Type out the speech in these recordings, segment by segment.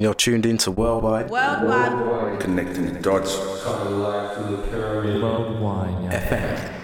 You're tuned into Worldwide. Worldwide. Connecting the dots. Worldwide. FM.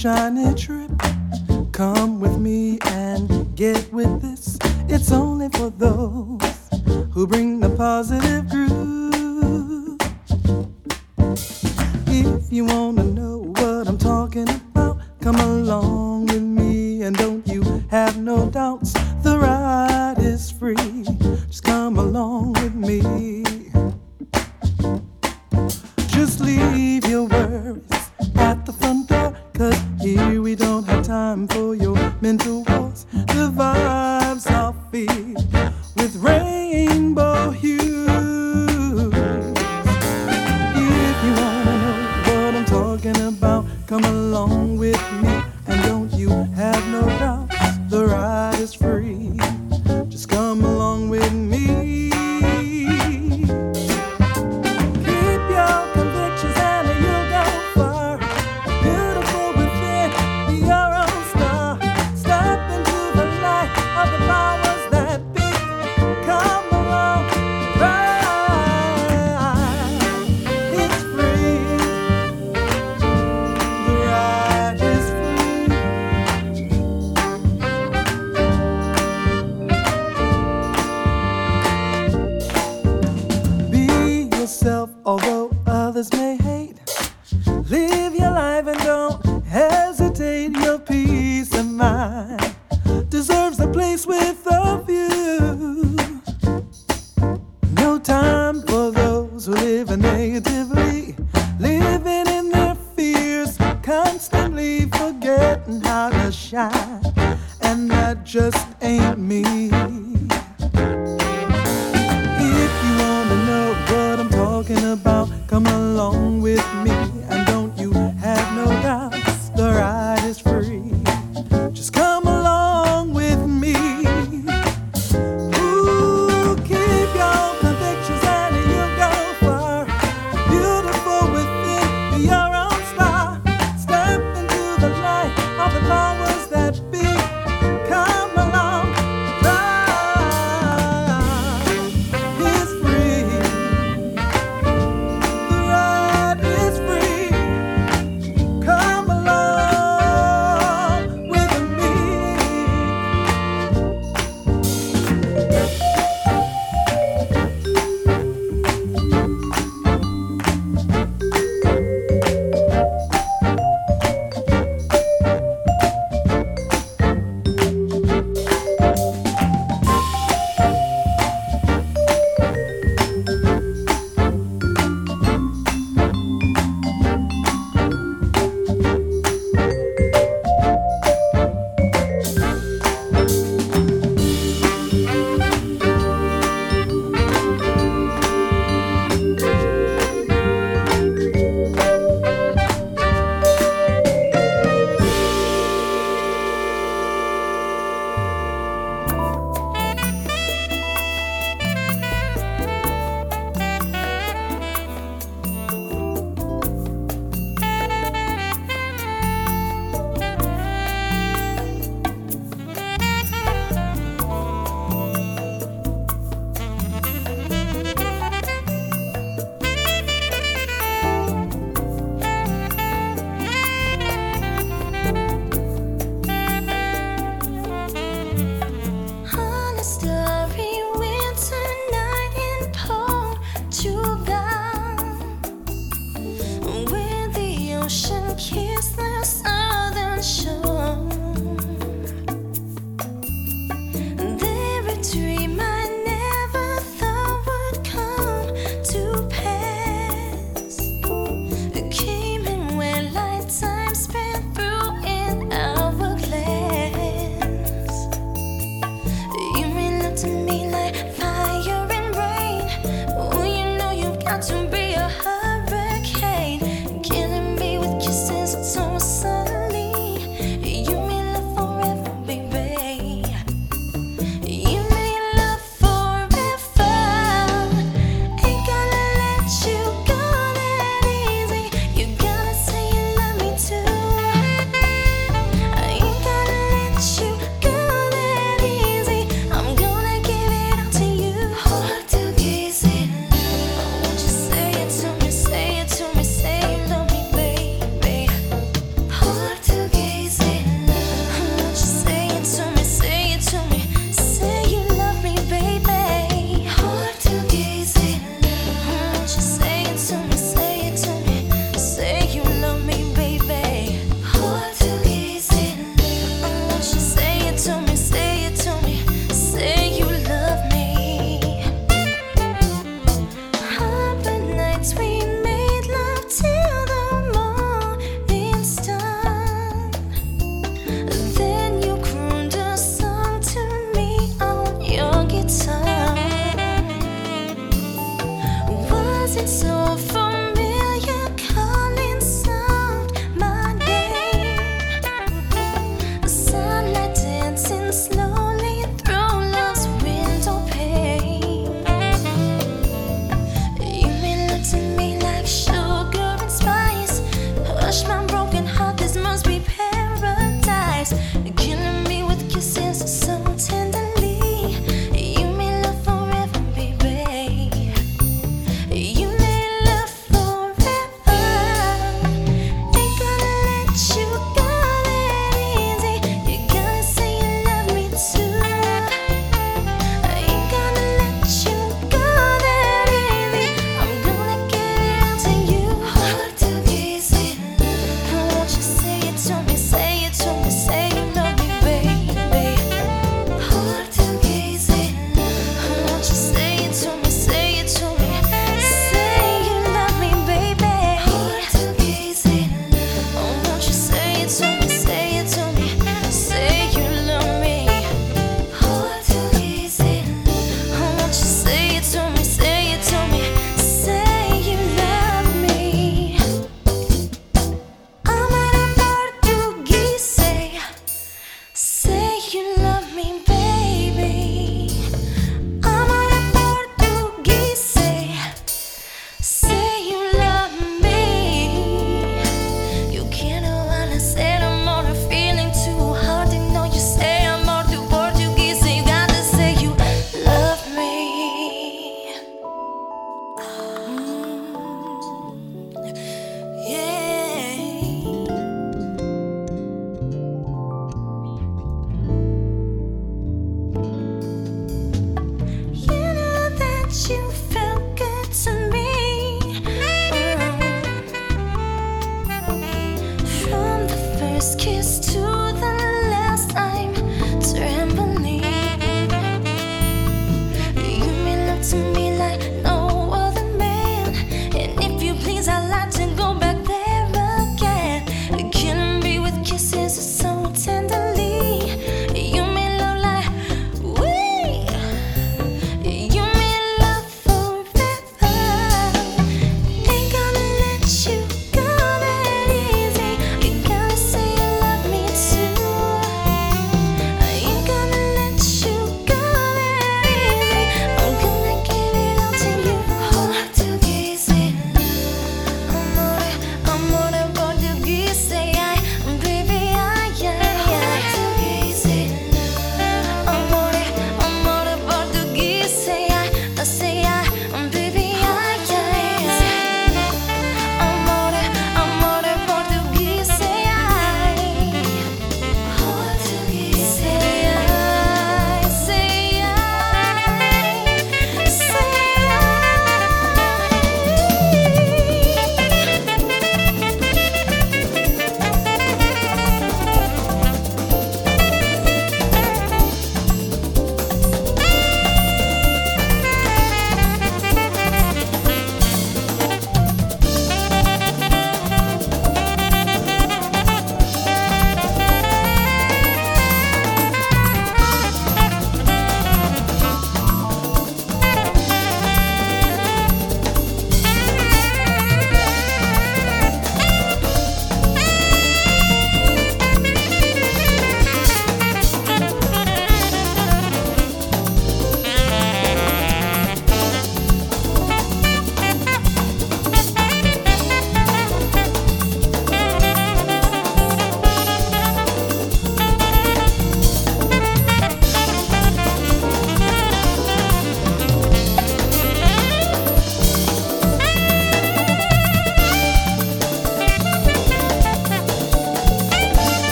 sunshiny trip. Come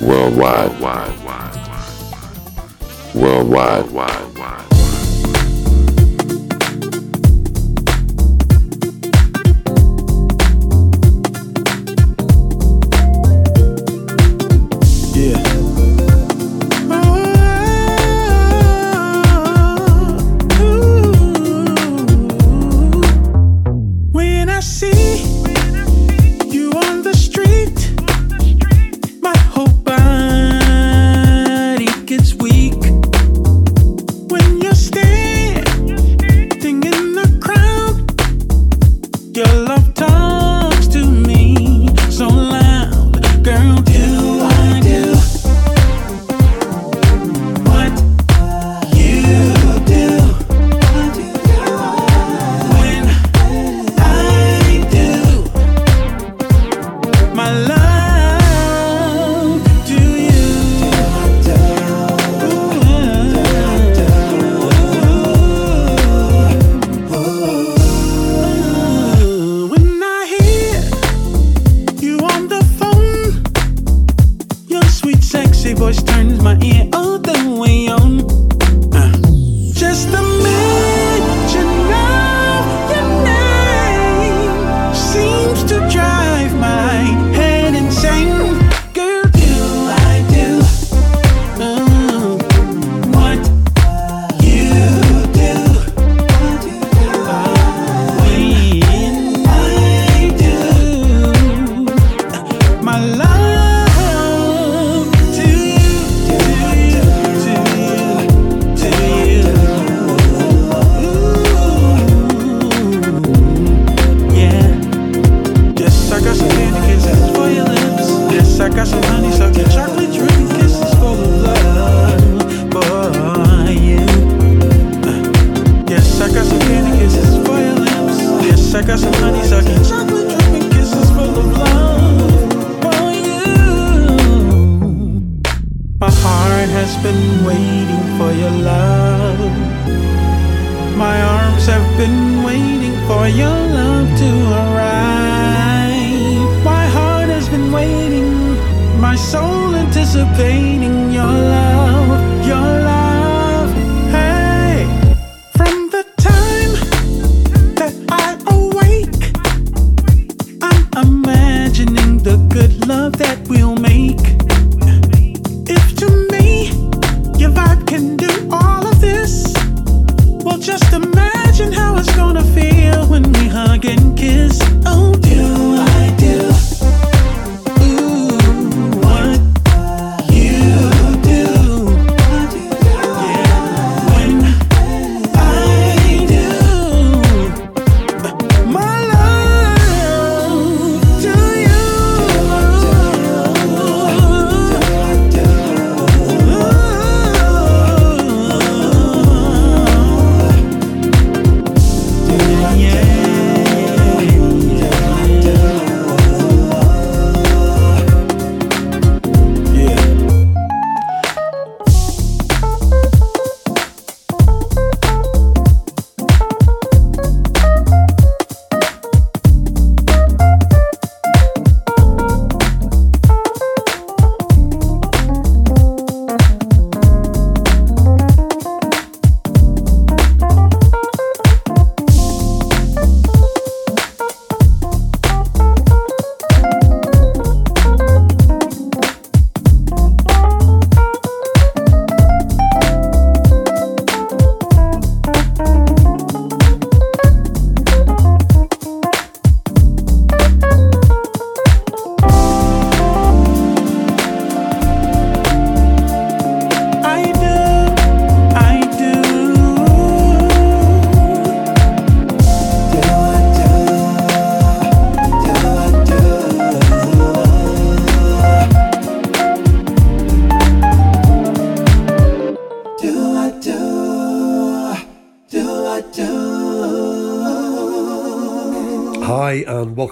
Worldwide. Worldwide. Worldwide. and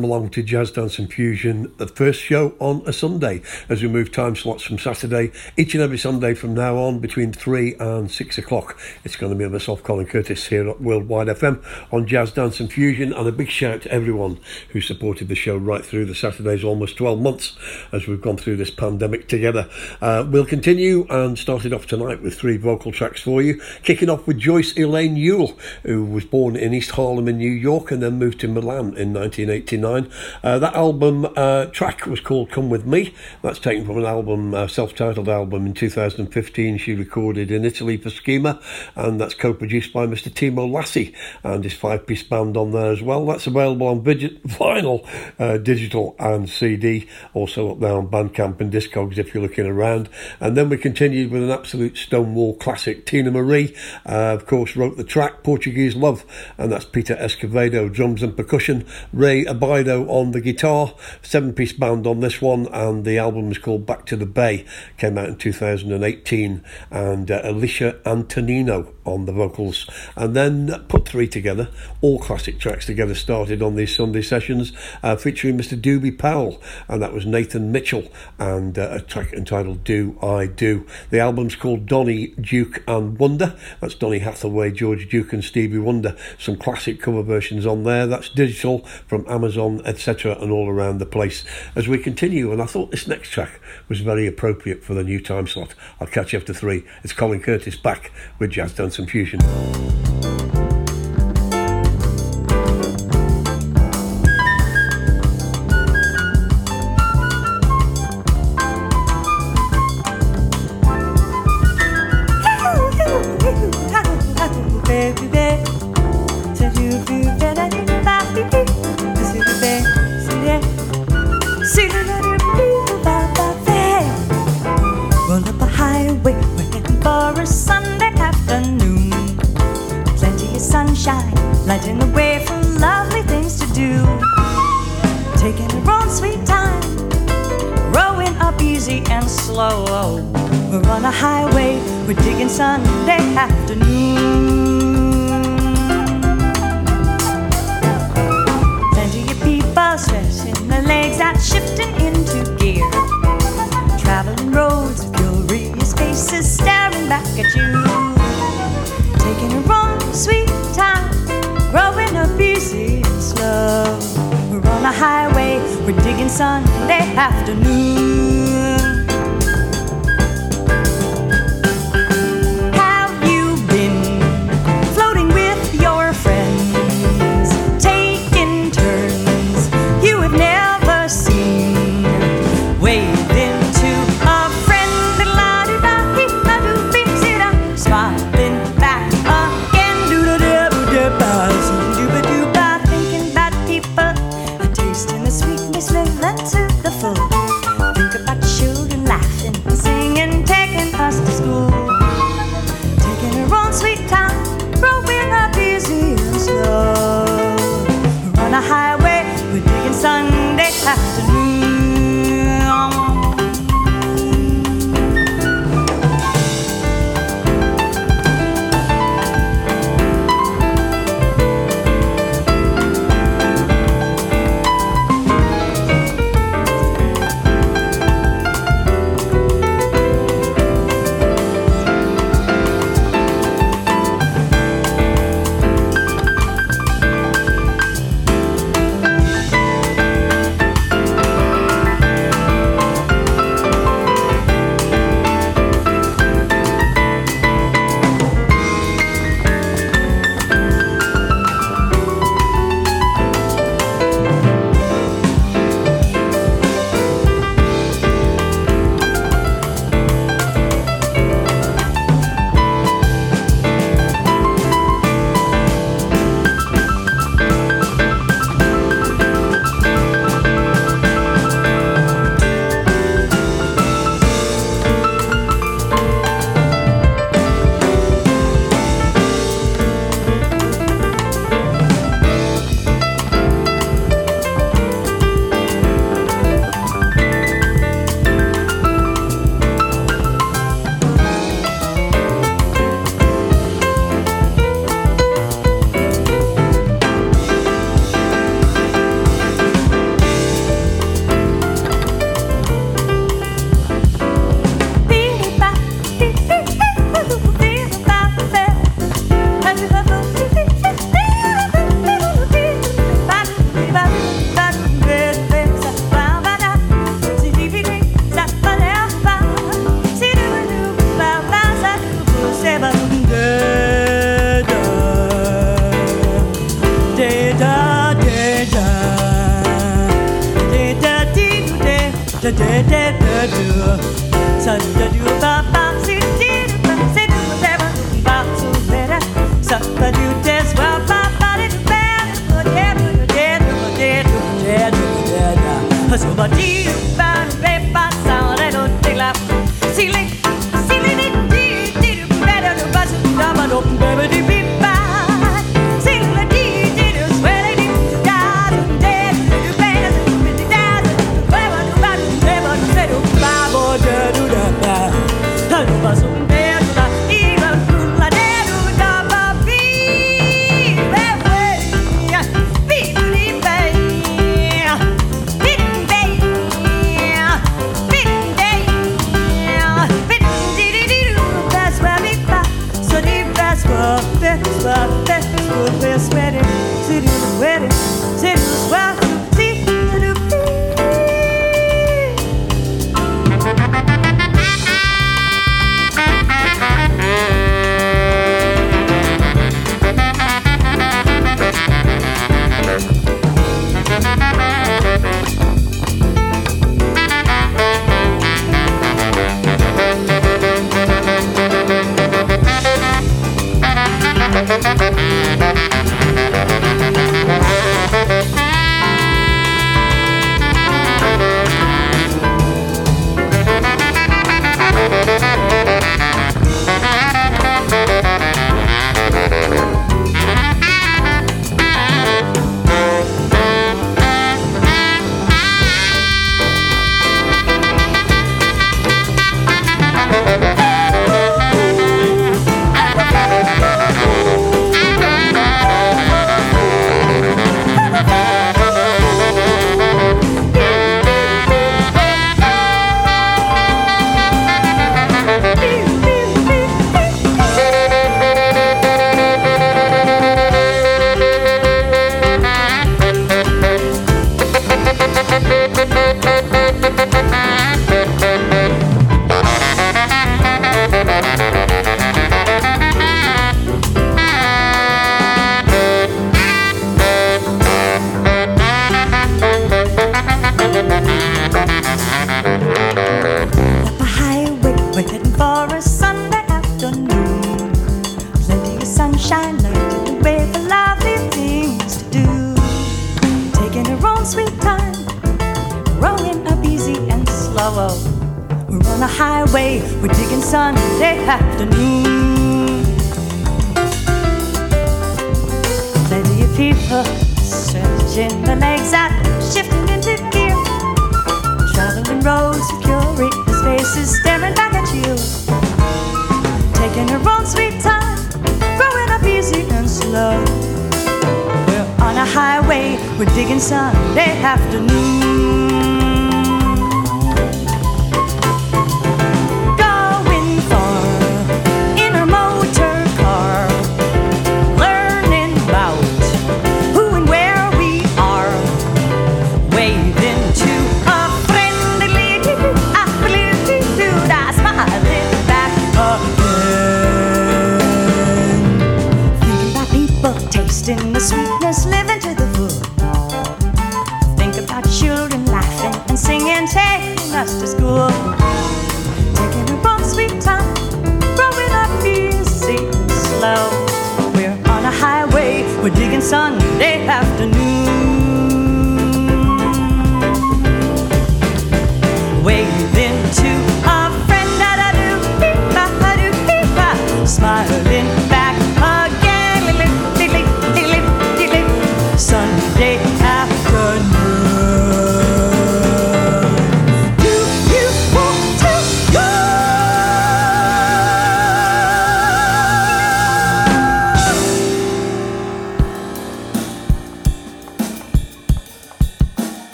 welcome along to Jazz Dance and Fusion, the first show on a Sunday as we move time slots from Saturday each and every Sunday from now on between 3 and 6 o'clock. It's going to be myself, Colin Curtis, here at Worldwide FM on Jazz Dance and Fusion, and a big shout to everyone who supported the show right through the Saturdays, almost 12 months as we've gone through this pandemic together. Uh, we'll continue and started off tonight with three vocal tracks for you, kicking off with Joyce Elaine Yuille, who was born in East Harlem in New York and then moved to Milan in 1989. Uh, that album uh, track was called Come With Me. That's taken from an album, uh, self titled album in 2015 she recorded in Italy for Schema, and that's co produced by Mr. Timo Lassy and his five piece band on there as well. That's available on vinyl, uh, digital, and CD, also up there on Bandcamp and Discogs if you're looking around. And then we continued with an absolute Stonewall classic. Teena Marie, uh, of course, wrote the track Portuguese Love, and that's Peter Escovedo, drums and percussion. Ray Obiedo on the guitar, seven piece band on this one, and the album is called Back to the Bay, came out in 2018, and uh, Alicia Antonino on the vocals, and then put three together, all classic tracks together, started on these Sunday sessions, uh, featuring Mr. Doobie Powell, and that was Nathan Mitchell, and uh, a track entitled Do I Do. The album's called Donny, Duke, and Wonder. That's Donny Hathaway, George Duke, and Stevie Wonder. Some classic cover versions on there. That's digital from Amazon, etc., and all around the place. As we continue, and I thought this next track was very appropriate for the new time slot. I'll catch you after three. It's Colin Curtis back with Jazz Dance and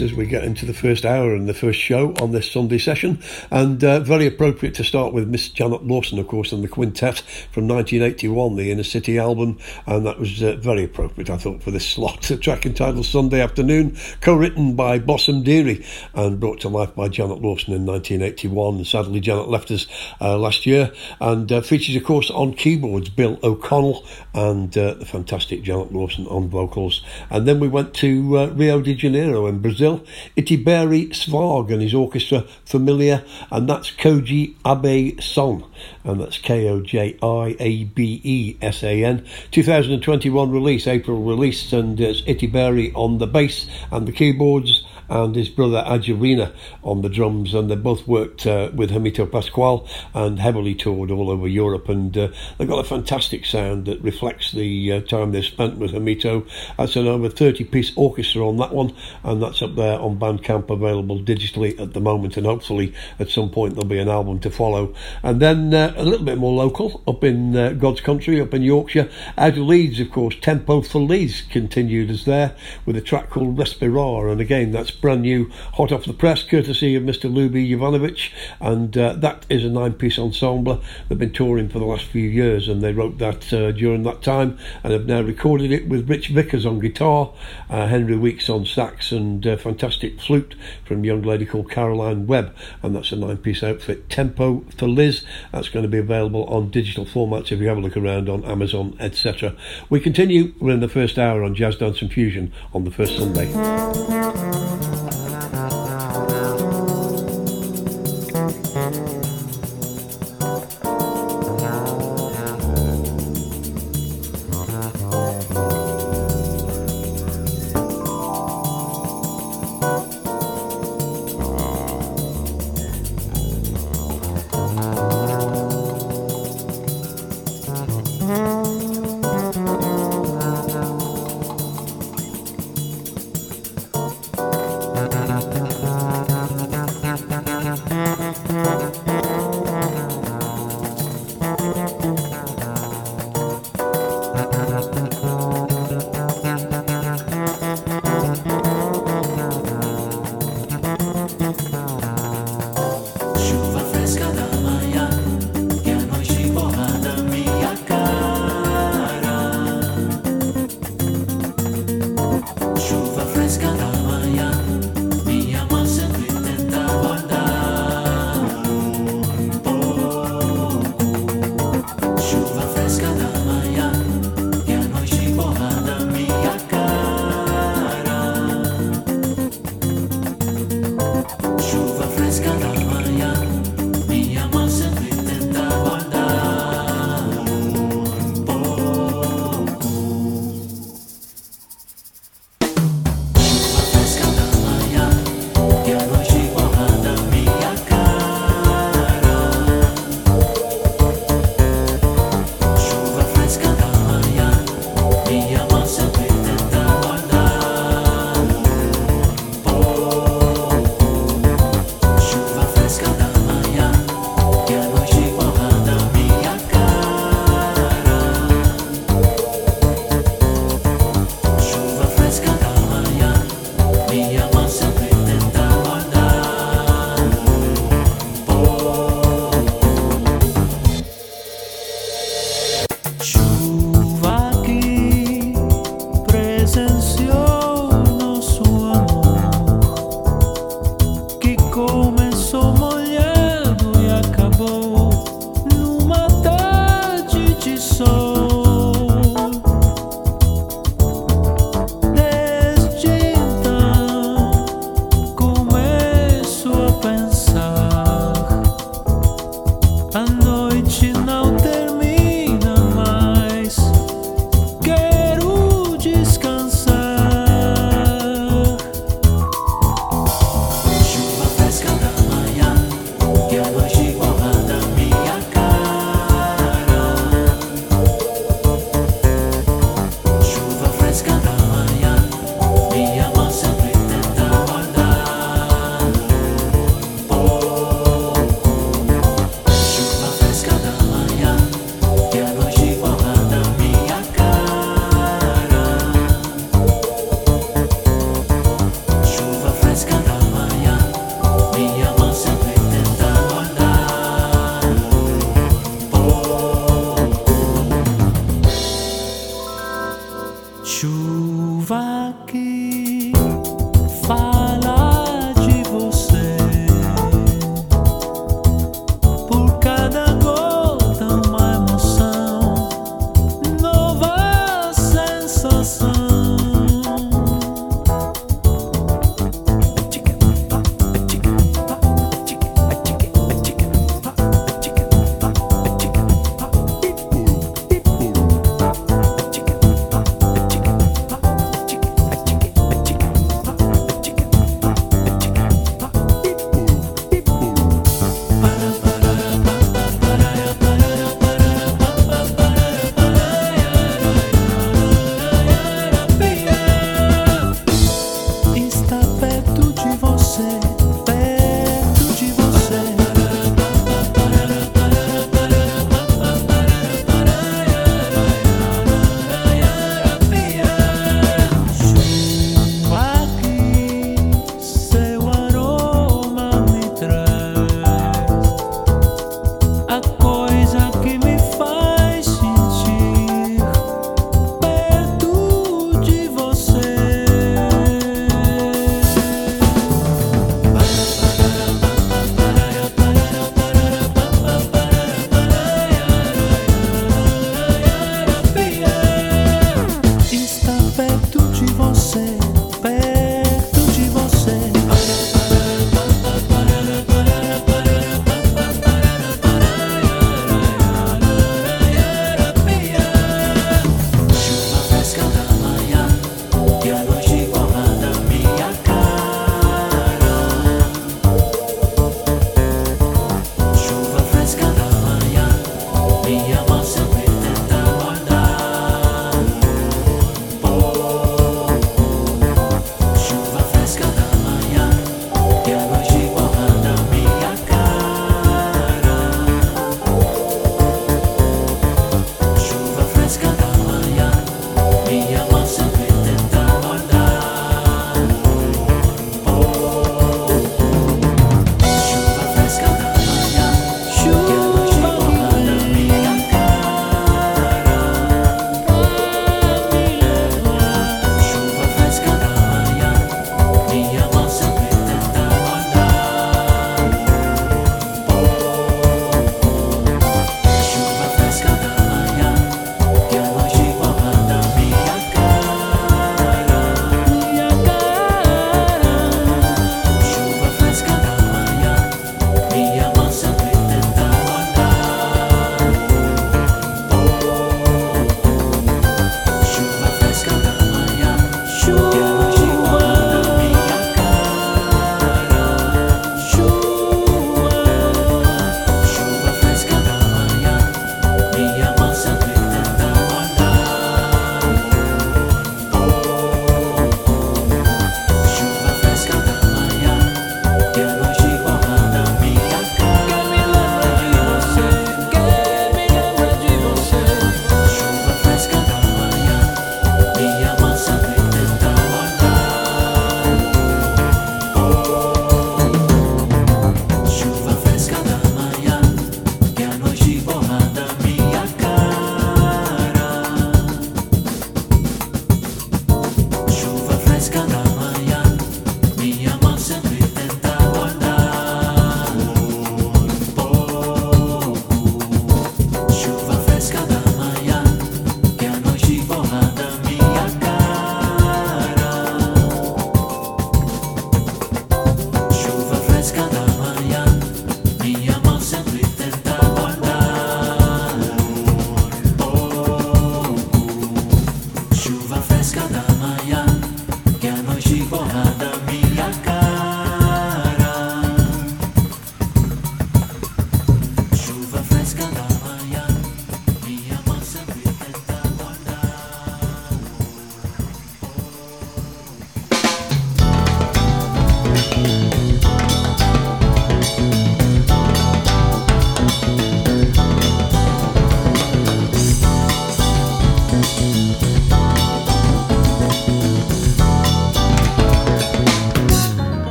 as we get into the first hour and the first show on this Sunday session. And uh, very appropriate to start with Miss Janet Lawson, of course, and the quintet from 1981, the Inner City album. And that was uh, very appropriate, I thought, for this slot. A track entitled Sunday Afternoon, co written by Blossom Dearie and brought to life by Janet Lawson in 1981. Sadly, Janet left us uh, last year and uh, features, of course, on keyboards Bill O'Connell and uh, the fantastic Janet Lawson on vocals. And then we went to uh, Rio de Janeiro in Brazil, Itiberê Zwarg and his orchestra Familia, and that's Koji Abe Son, and that's K O J I A B E S A N. 2021 release, April release, and it's Itiberê on the bass and the keyboards and his brother Ajurinã on the drums, and they both worked uh, with Hermeto Pascoal and heavily toured all over Europe. And uh, they've got a fantastic sound that reflects the uh, time they've spent with Hermito. That's an over 30 piece orchestra on that one, and that's up there on Bandcamp, available digitally at the moment. And hopefully, at some point, there'll be an album to follow. And then uh, a little bit more local up in uh, God's country, up in Yorkshire, out of Leeds, of course, Tempo for Leeds continued as there with a track called Respirar, and again, that's brand new, hot off the press, courtesy of Mr. Luby Jovanovic, and uh, that is a nine-piece ensemble. They've been touring for the last few years, and they wrote that uh, during that time, and have now recorded it with Rich Vickers on guitar, uh, Henry Weeks on sax, and uh, fantastic flute from a young lady called Caroline Webb, and that's a nine-piece outfit. Tempo for Leeds. That's going to be available on digital formats if you have a look around on Amazon, etc. We continue. We're in the first hour on Jazz Dance and Fusion on the first Sunday.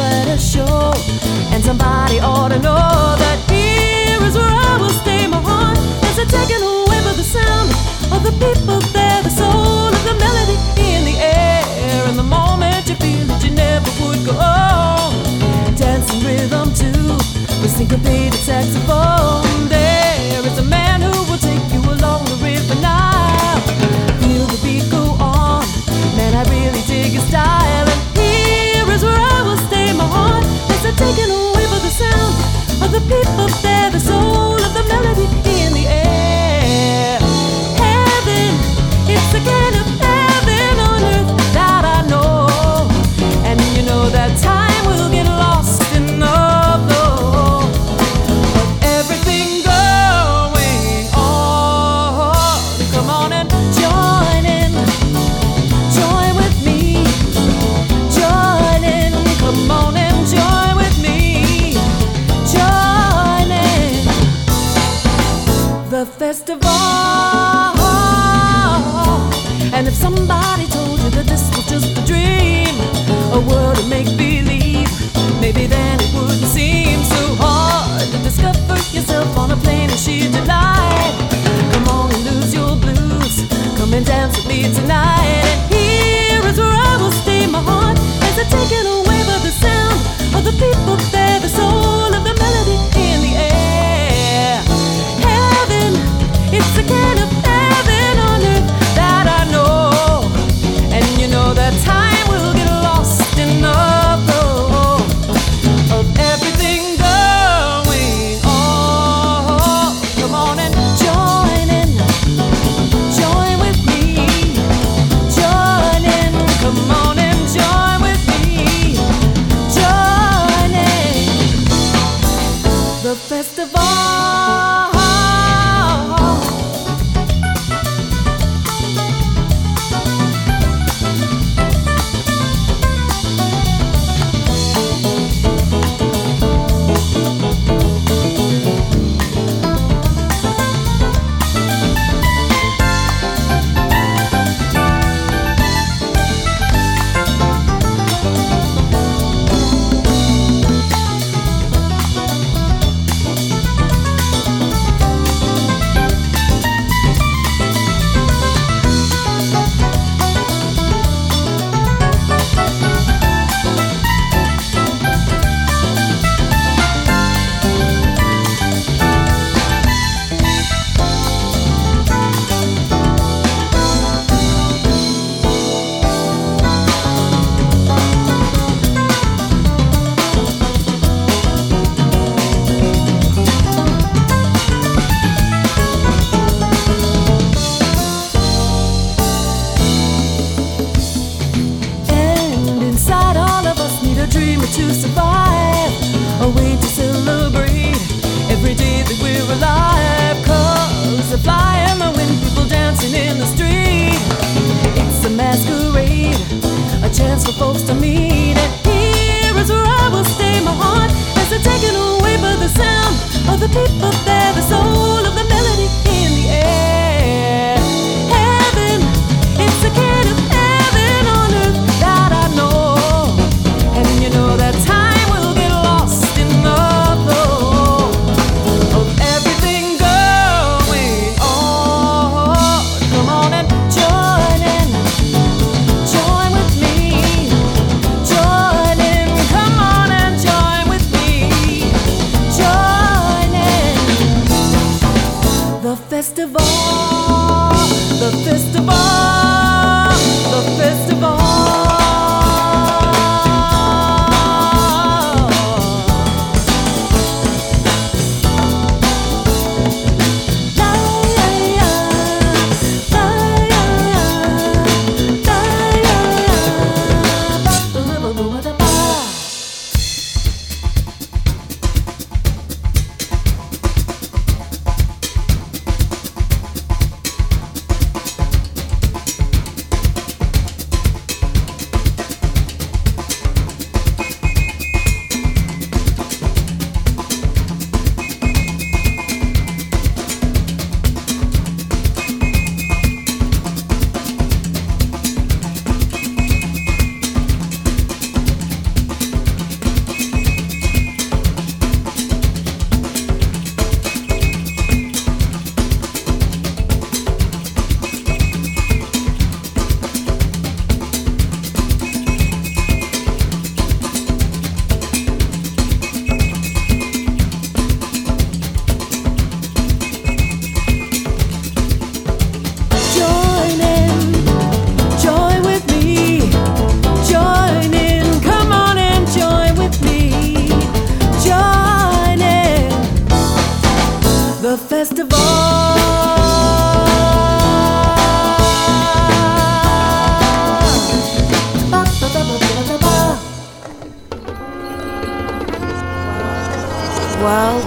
It's really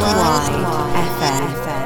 Worldwide FM.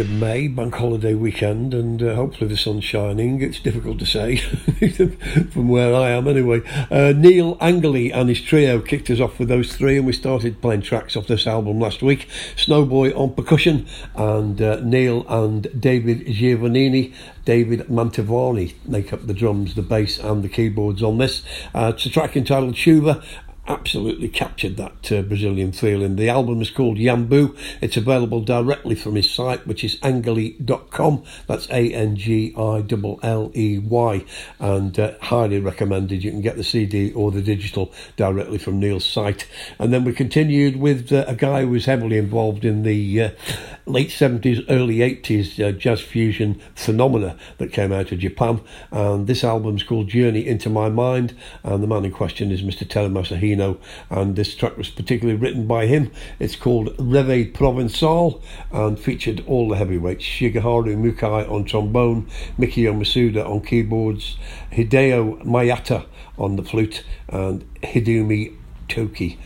2nd of May, bank holiday weekend, and uh, hopefully the sun's shining. It's difficult to say from where I am anyway. Uh, Neil Angilley and his trio kicked us off with those three, and we started playing tracks off this album last week. Snowboy on percussion, and uh, Neil and David Giovannini. David Mantovani make up the drums, the bass, and the keyboards on this. Uh, it's a track entitled Chuva, absolutely captured that uh, Brazilian feeling. The album is called Yambu. It's available directly from his site, which is angilley.com. That's A N G I L L E Y. And uh, highly recommended. You can get the CD or the digital directly from Neil's site. And then we continued with uh, a guy who was heavily involved in the uh, late 70s, early 80s uh, jazz fusion phenomena that came out of Japan. And this album's called Journey into My Mind. And the man in question is Mr. Terumasa Hino. And this track was particularly written by him. It's called Reve Provençal and featured all the heavyweights Shigeharu Mukai on trombone, Mikio Masuda on keyboards, Hideo Miyata on the flute, and Hidefumi Toki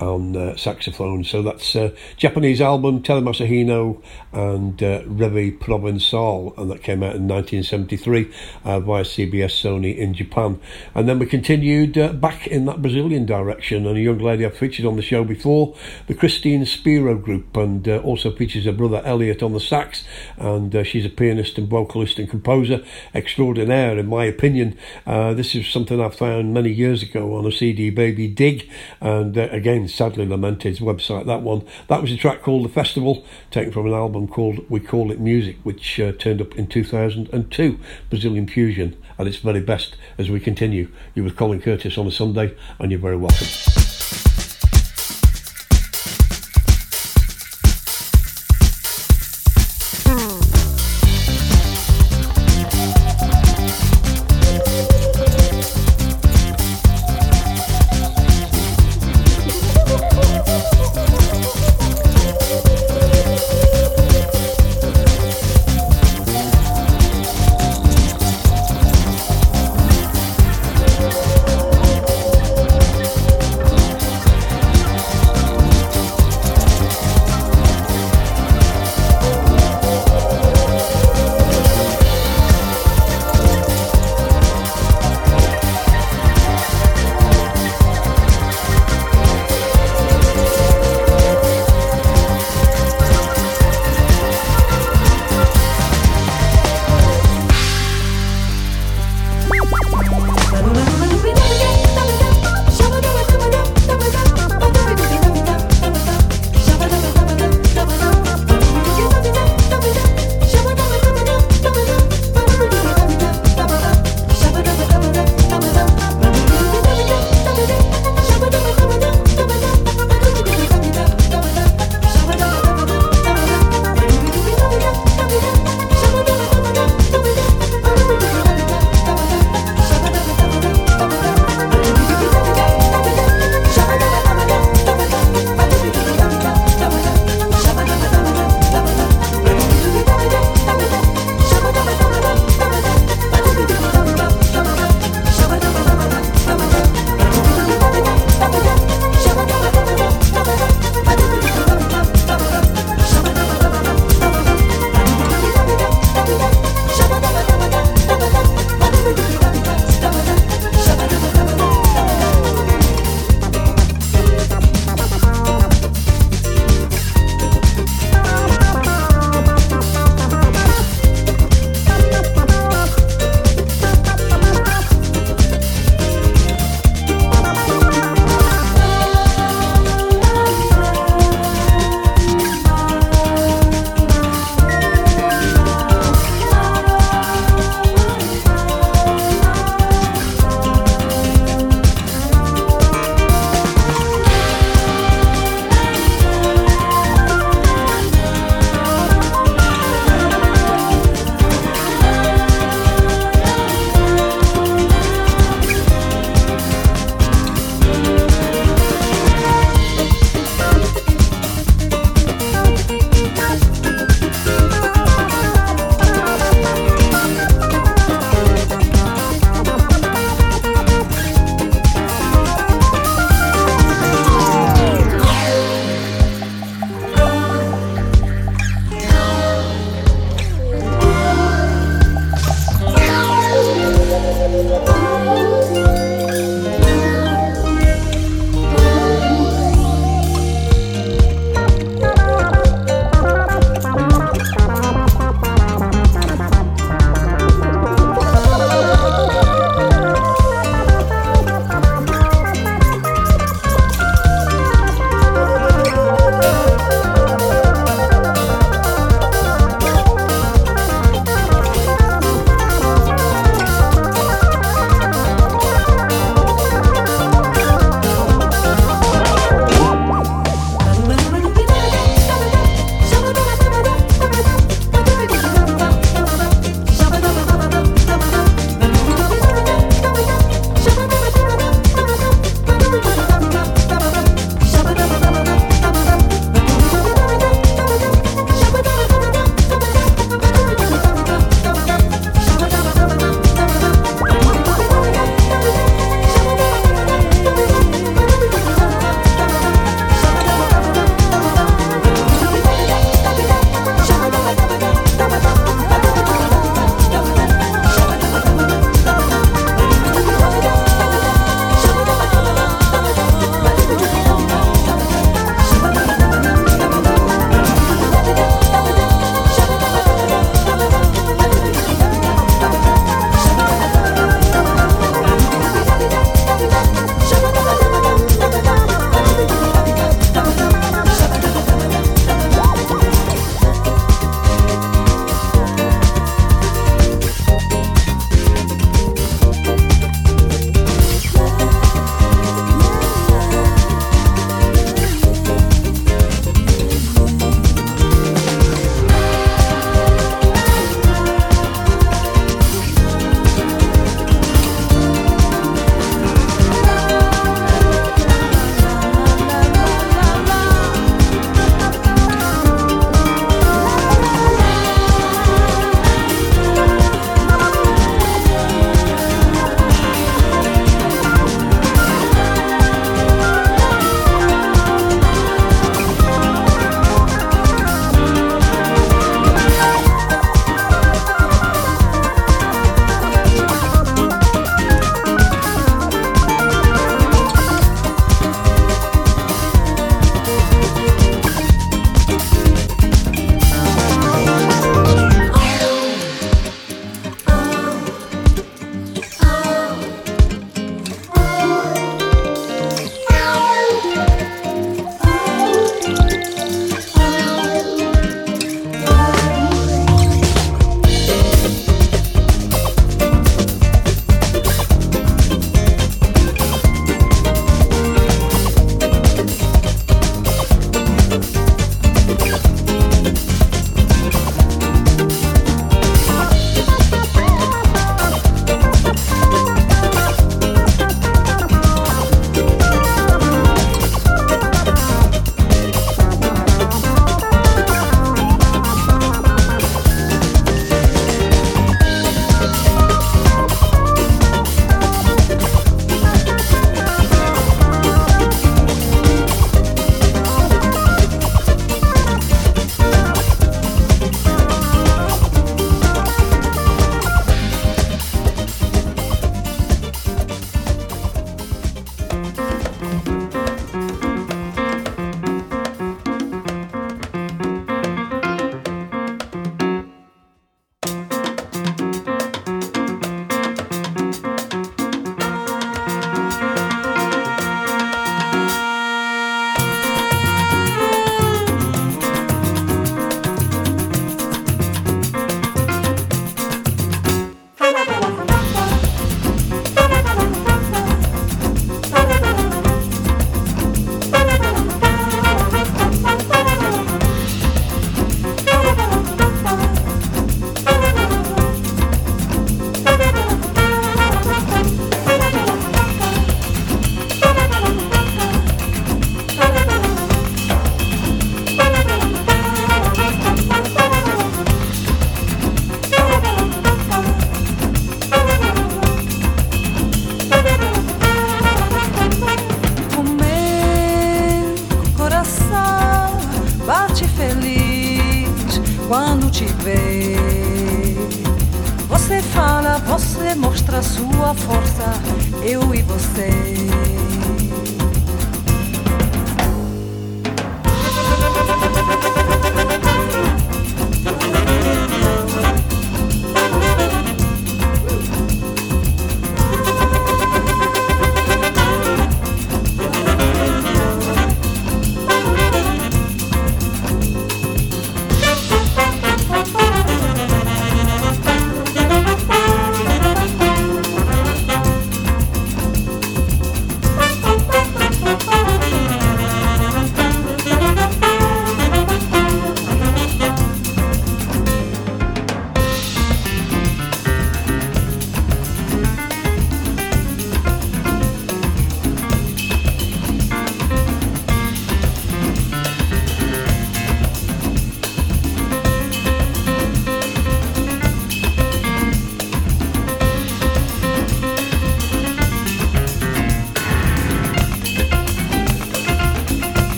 on uh, saxophone. So that's uh, Japanese album Terumasa Hino and uh, Reve Provençal, and that came out in 1973 uh, via CBS Sony in Japan. And then we continued uh, back in that Brazilian direction, and a young lady I've featured on the show before, the Christine Spero Group, and uh, also features her brother Elliot on the sax, and uh, she's a pianist and vocalist and composer extraordinaire, in my opinion. Uh, this is something I found many years ago on a CD Baby Dig, and uh, again, sadly lamented website, that one. That was a track called The Festival, taken from an album called We Call It Music, which uh, turned up in 2002, Brazilian Fusion, at its very best as we continue. You're with Colin Curtis on a Sunday, and you're very welcome.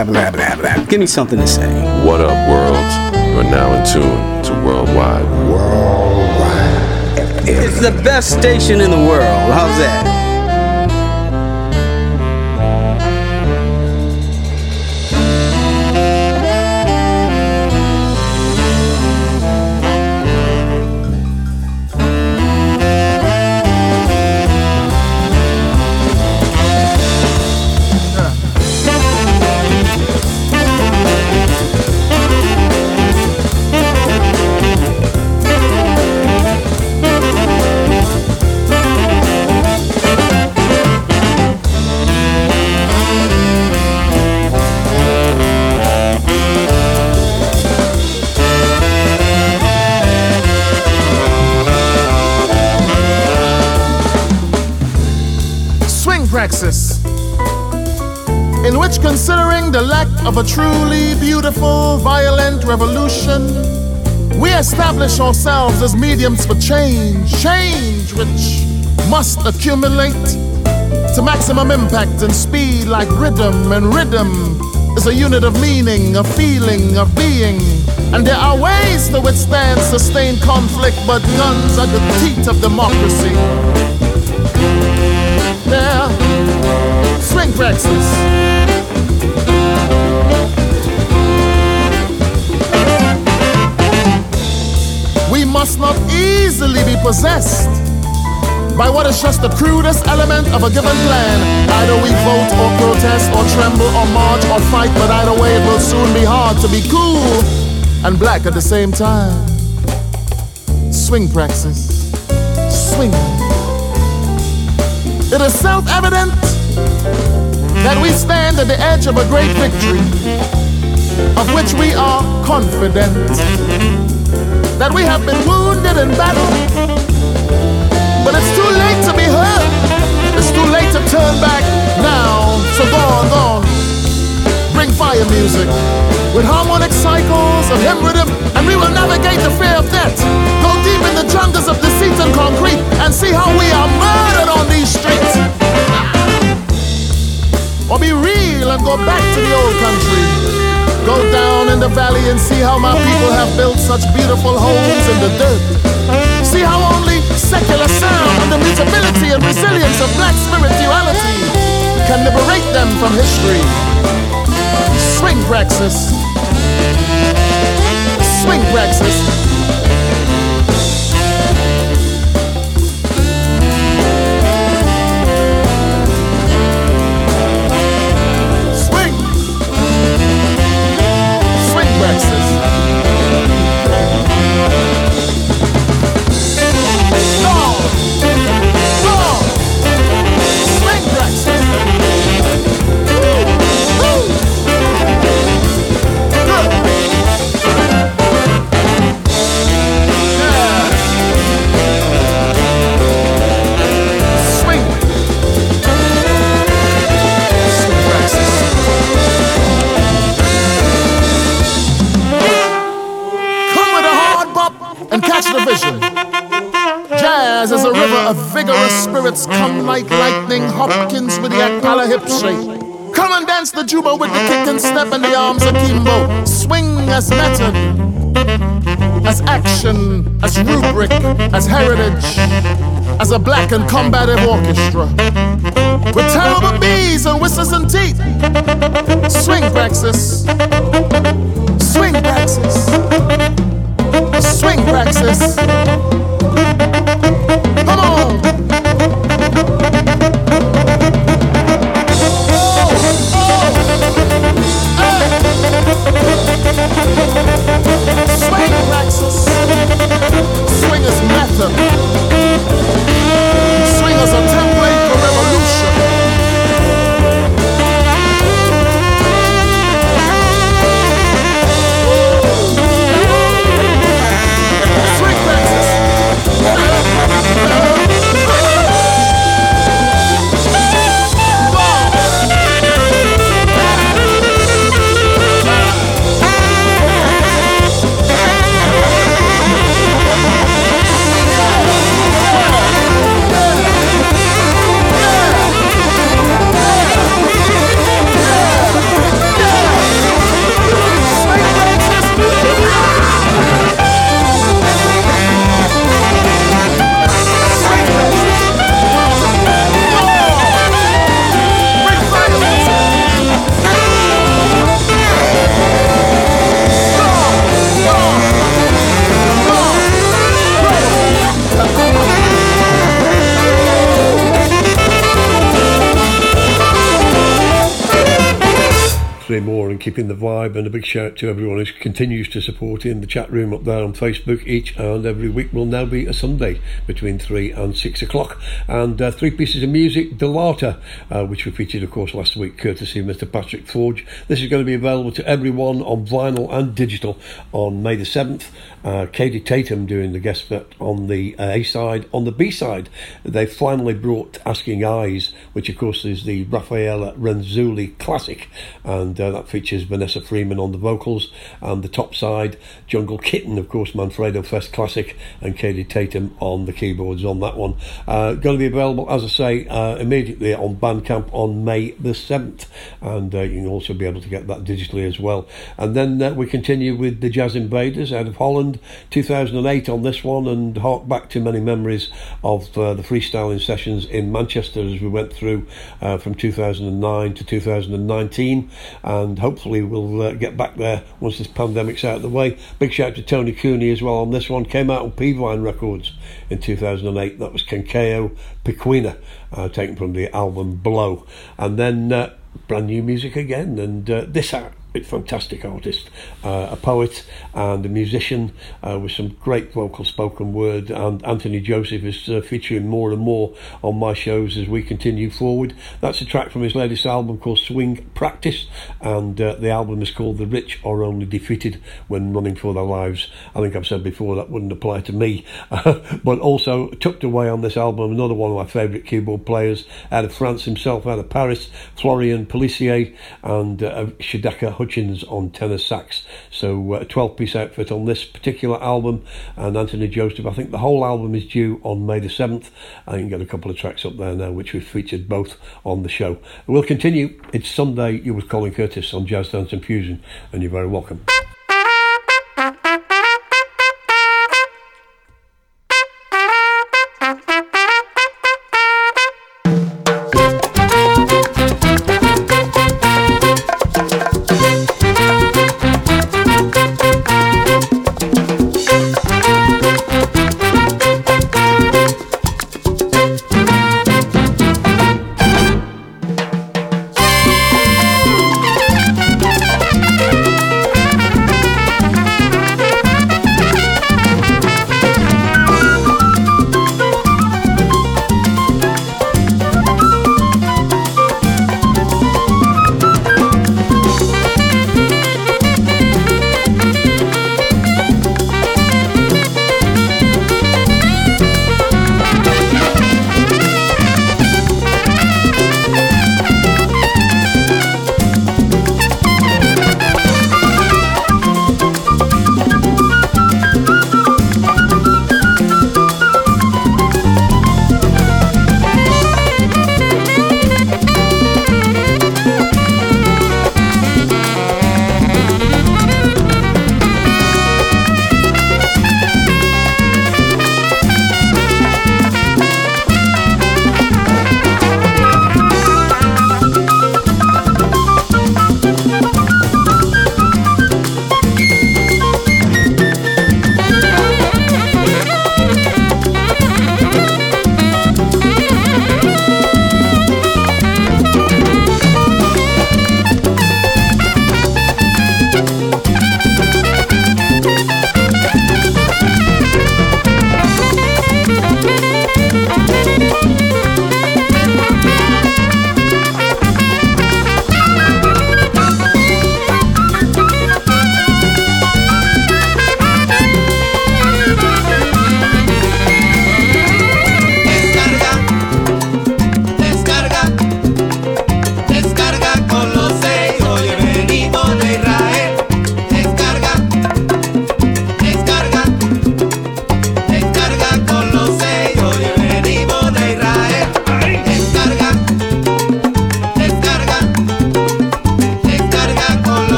Blah, blah, blah, blah. Give me something to say. What up, world? You're now in tune to Worldwide. Worldwide. It's the best station in the world. How's that? Of a truly beautiful, violent revolution, we establish ourselves as mediums for change, change which must accumulate to maximum impact and speed like rhythm, and rhythm is a unit of meaning, of feeling, of being. And there are ways to withstand sustained conflict, but guns are the teeth of democracy. There, swing praxis. Must not easily be possessed by what is just the crudest element of a given plan. Either we vote or protest or tremble or march or fight, but either way it will soon be hard to be cool and black at the same time. Swing praxis. Swing. It is self evident that we stand at the edge of a great victory, of which we are confident that we have been wounded in battle. But it's too late to be hurt. It's too late to turn back now. So go on, go on. Bring fire music with harmonic cycles of hymn rhythm, and we will navigate the fear of death. Go deep in the jungles of deceit and concrete and see how we are murdered on these streets. Or be real and go back to the old country. Go down in the valley and see how my people have built such beautiful homes in the dirt. See how only secular sound and the mutability and resilience of black spirituality can liberate them from history. Swing praxis. Swing praxis. Vigorous spirits. Come like lightning, Hopkins with the Akpala hip shake. Come and dance the juba with the kick and step and the arms akimbo. Swing as method, as action, as rubric, as heritage, as a black and combative orchestra. With terrible bees and whistles and teeth. Swing praxis. Swing praxis. Swing praxis. Keeping the vibe and a big shout out to everyone who continues to support in the chat room up there on Facebook each and every week. Will now be a Sunday between three and six o'clock. And uh, three pieces of music Delata uh, which we featured of course last week courtesy of Mr Patrick Forge. This is going to be available to everyone on vinyl and digital on May the 7th uh, Katie Tatum doing the guest set on the uh, A side. On the B side they finally brought Asking Eyes which of course is the Raffaella Renzulli classic. And uh, that features Vanessa Freeman on the vocals, and the top side, Jungle Kitten, of course, Manfredo Fest Classic, and Katie Tatum on the keyboards on that one. Uh, going to be available, as I say, uh, immediately on Bandcamp on May the 7th, and uh, you can also be able to get that digitally as well. And then we continue with the Jazz Invaders out of Holland, 2008 on this one, and hark back to many memories of uh, the freestyling sessions in Manchester as we went through uh, from 2009 to 2019, and hopefully we'll uh, get back there once this pandemic's out of the way. Big shout to Tony Cooney as well on this one. Came out on Peavine Records in 2008. That was Kenkeo Pequena, uh, taken from the album Blow, and then uh, brand new music again. And uh, this a fantastic artist, uh, a poet and a musician uh, with some great vocal spoken word. And Anthony Joseph is uh, featuring more and more on my shows as we continue forward. That's a track from his latest album called Swing Praxis, and uh, the album is called The Rich Are Only Defeated When Running for Their Lives. I think I've said before that wouldn't apply to me, but also tucked away on this album, another one of my favourite keyboard players out of France himself, out of Paris, Florian Pelissier, and uh, Shabaka Hutchings on tenor sax. So uh, a 12 piece outfit on this particular album. And Anthony Joseph, I think the whole album is due on May the 7th. I can get a couple of tracks up there now, which we've featured both on the show. We'll continue. It's Sunday. You with Colin Curtis on Jazz Dance and Fusion, and you're very welcome.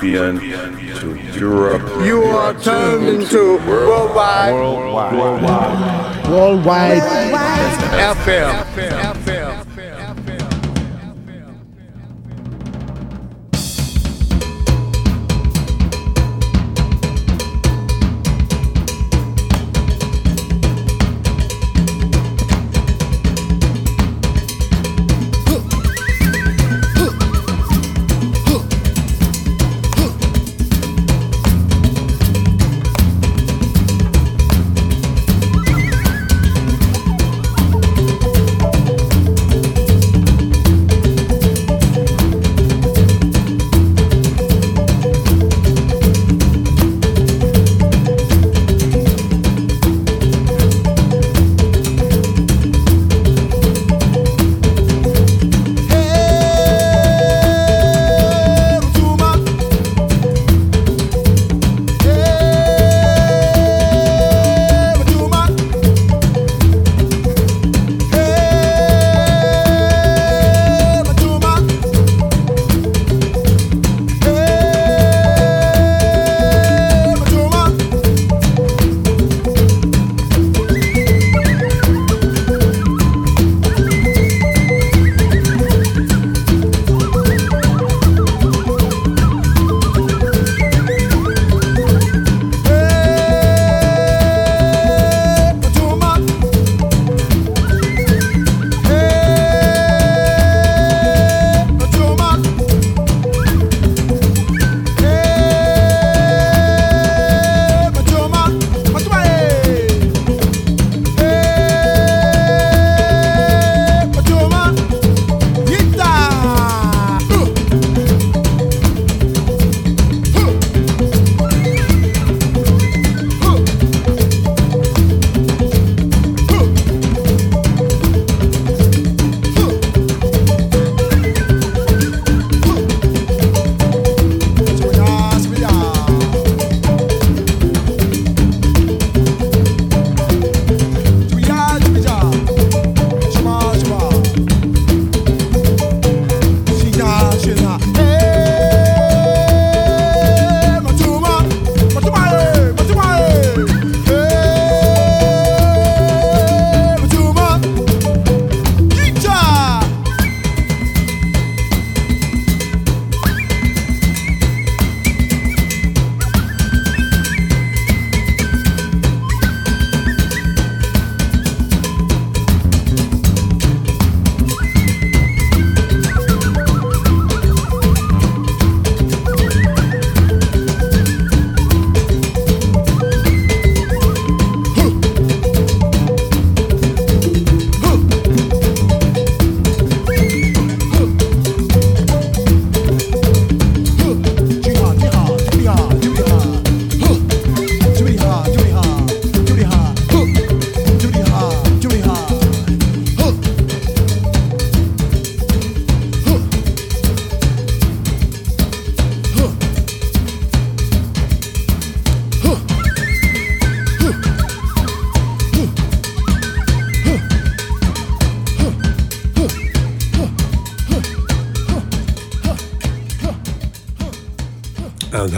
To to Europe. You are turned into worldwide. Worldwide. Worldwide. Worldwide. FM.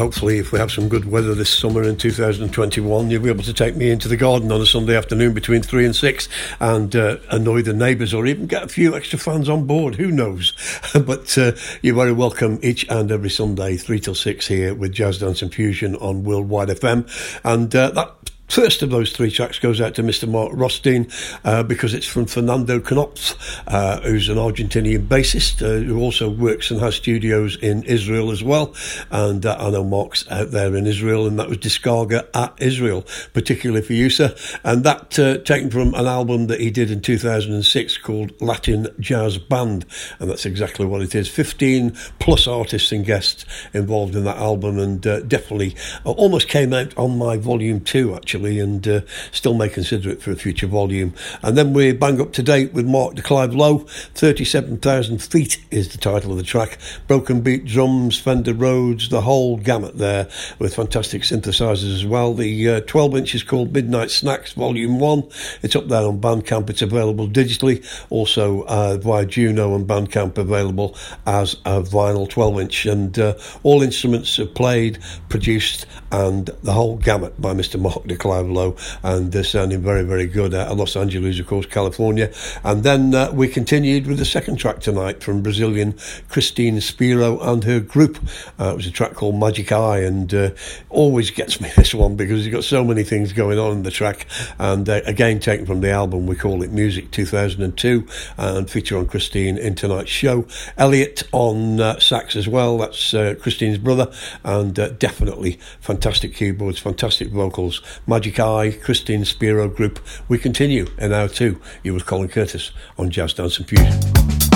Hopefully, if we have some good weather this summer in 2021, you'll be able to take me into the garden on a Sunday afternoon between three and six and uh, annoy the neighbours or even get a few extra fans on board. Who knows? but uh, you're very welcome each and every Sunday, three till six here with Jazz Dance and Fusion on Worldwide FM. And uh, that First of those three tracks goes out to Mr. Mark Rothstein uh, because it's from Fernando Knopf, uh, who's an Argentinian bassist uh, who also works and has studios in Israel as well. And uh, I know Mark's out there in Israel, and that was Discarga at Israel, particularly for you, sir. And that uh, taken from an album that he did in 2006 called Latin Jazz Band, and that's exactly what it is. 15 plus artists and guests involved in that album, and uh, definitely almost came out on my volume two actually actually, and uh, still may consider it for a future volume. And then we bang up to date with Mark de Clive Lowe. 37,000 Feet is the title of the track. Broken beat drums, Fender Rhodes, the whole gamut there with fantastic synthesizers as well. The uh, 12 inch is called Midnight Snacks Volume 1. It's up there on Bandcamp. It's available digitally, also uh, via Juno and Bandcamp available as a vinyl 12 inch. And uh, all instruments are played, produced, and the whole gamut by Mr. Mark de Clive Clive and they're sounding very, very good at Los Angeles, of course, California. And then uh, we continued with the second track tonight from Brazilian Christine Spero and her group. Uh, it was a track called Magic Eye, and uh, always gets me this one because you've got so many things going on in the track. And uh, again, taken from the album, we call it Music 2002, and feature on Christine in tonight's show. Elliot on uh, sax as well, that's uh, Christine's brother, and definitely fantastic keyboards, fantastic vocals. Magic Eye, Christine Spero Group. We continue in hour two. You with Colin Curtis on Jazz Dance and Fusion.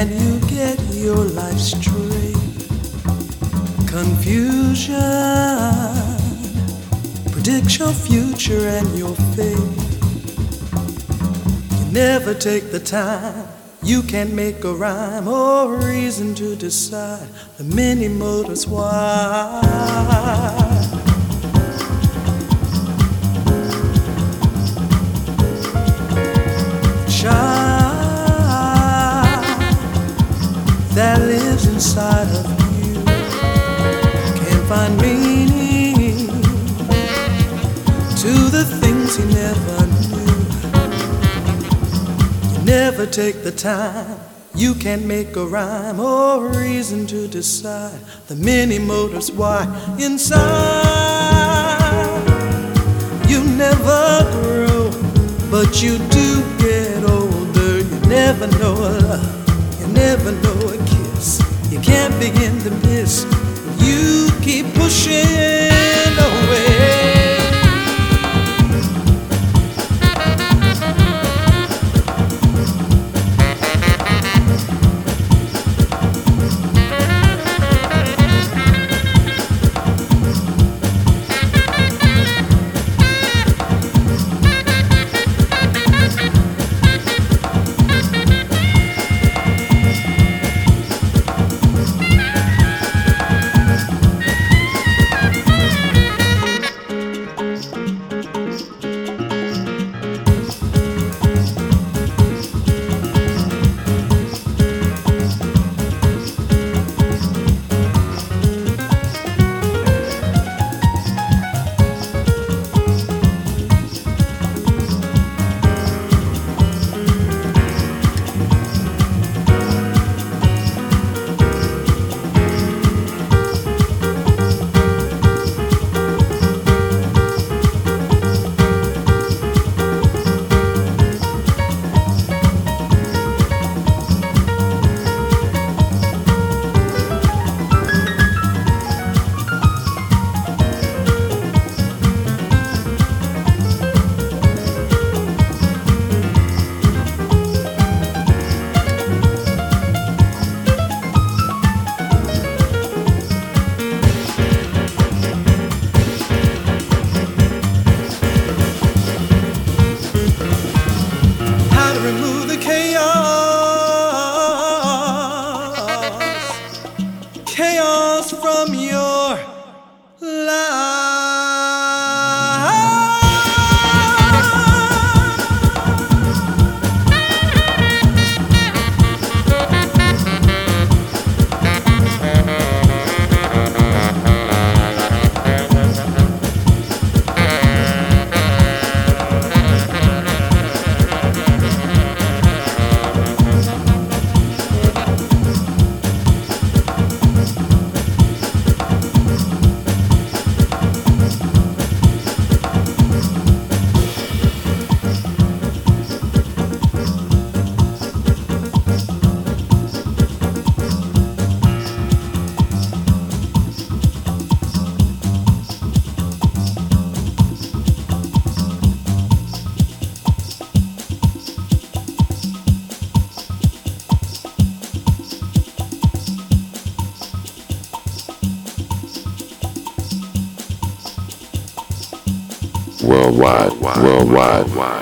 Can you get your life straight? Confusion predicts your future and your fate. You never take the time. You can't make a rhyme or reason to decide the many motives why. Inside of you can't find meaning to the things he never knew. You never take the time. You can't make a rhyme or reason to decide the many motives why inside you never grow, but you do get older. You never know a love, you never know a kiss. Can't begin to miss. You keep pushing away. Worldwide, worldwide,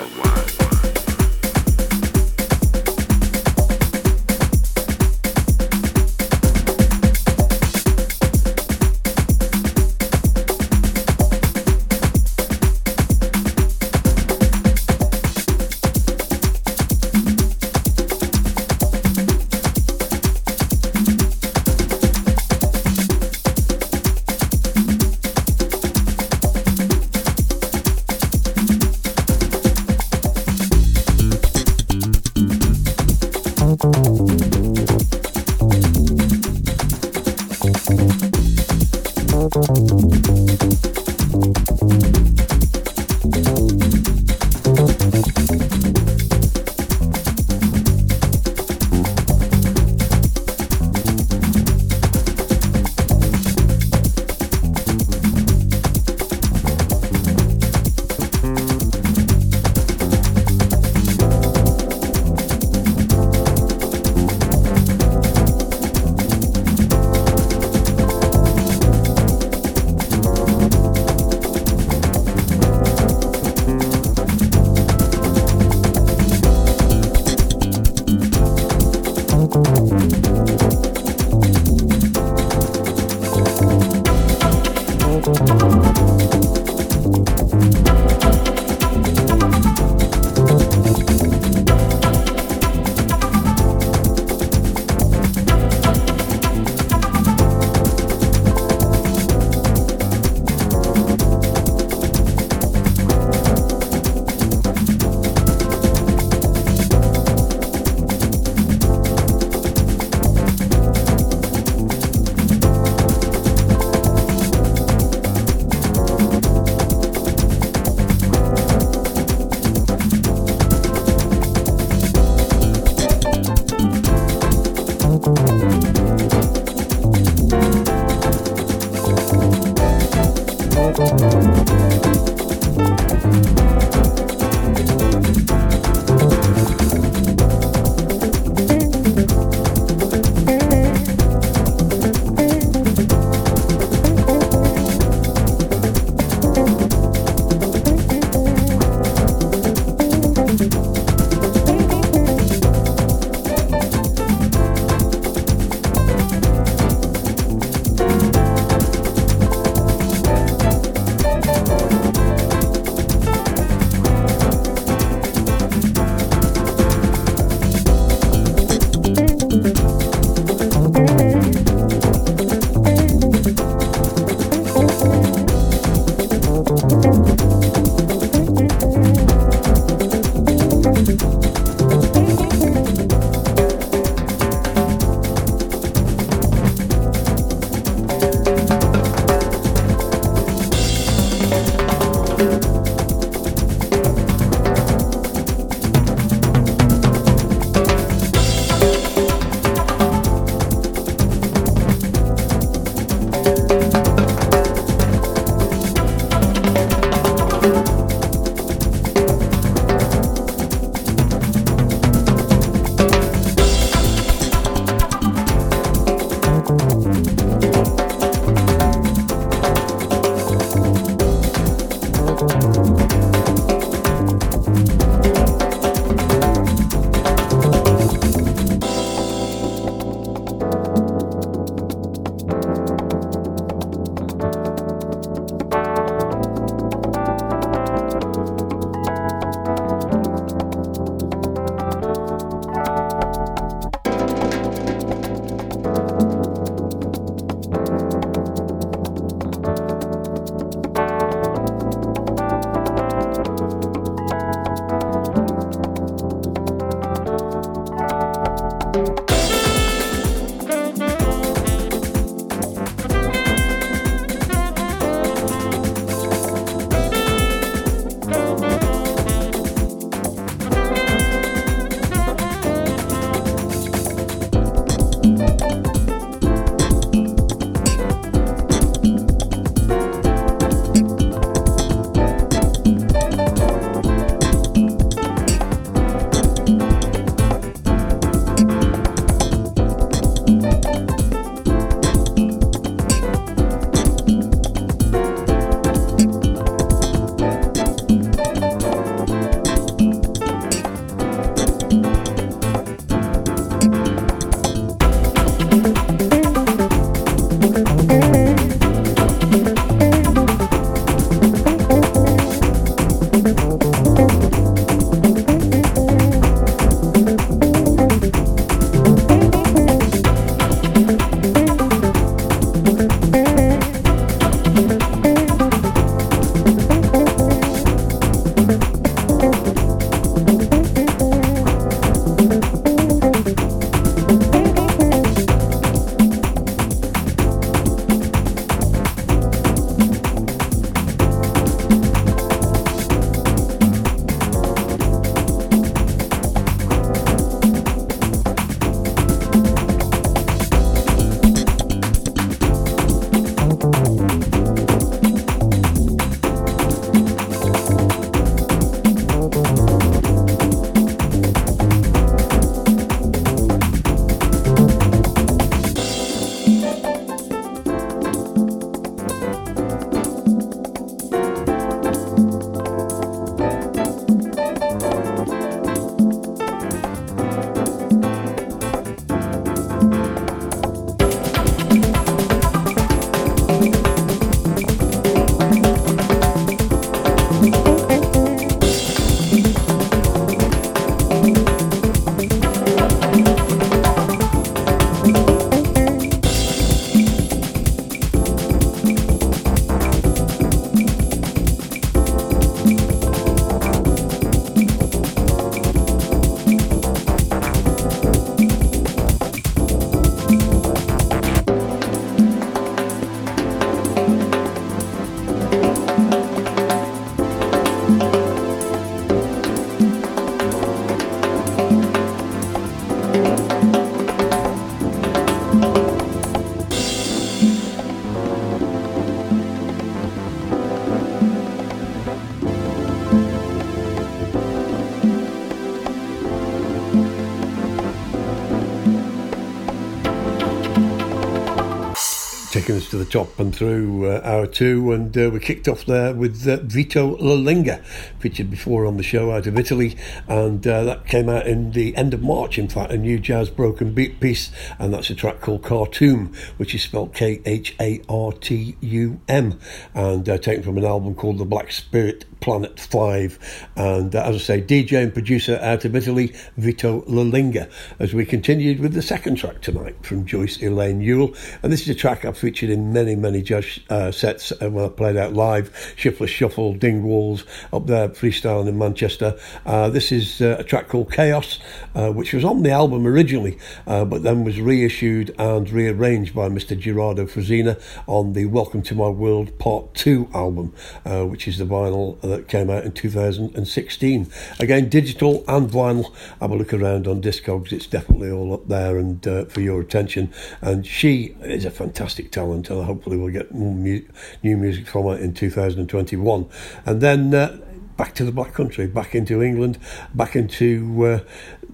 us to the top and through uh, hour two, and uh, we kicked off there with uh, Vito Lalinga, featured before on the show out of Italy, and uh, that came out in the end of March. In fact, a new jazz broken beat piece, and that's a track called Khartoum, which is spelled K H A R T U M, and uh, taken from an album called The Black Spirit Planet 5. And uh, as I say, DJ and producer out of Italy, Vito Lalinga, as we continued with the second track tonight from Joyce Elaine Yuille. And this is a track I've featured in many, many jazz uh, sets and when I played out live Shiftless Shuffle, Dingwalls, up there, freestyling in Manchester. Uh, this is uh, a track called Chaos, uh, which was on the album originally, uh, but then was reissued and rearranged by Mr. Gerardo Frisina on the Welcome to My World Part 2 album, uh, which is the vinyl that came out in 2016. Again, digital and vinyl. Have a look around on Discogs, it's definitely all up there and uh, for your attention. And she is a fantastic talent, and hopefully we'll get more mu- new music from her in 2021. And then uh, back to the Black Country, back into England, back into uh,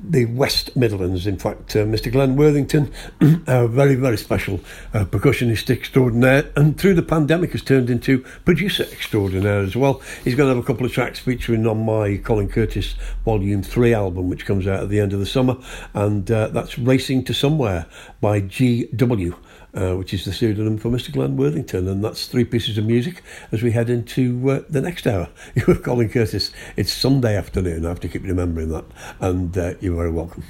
the West Midlands. In fact, uh, Mr. Glenn Worthington, a very, very special uh, percussionist extraordinaire, and through the pandemic has turned into producer extraordinaire as well. He's going to have a couple of tracks featuring on my Colin Curtis Volume 3 album, which comes out at the end of the summer, and uh, that's Racing to Somewhere by GW uh, which is the pseudonym for Mr. Glenn Worthington. And that's three pieces of music as we head into uh, the next hour. You're Colin Curtis. It's Sunday afternoon. I have to keep remembering that. And uh, you're very welcome.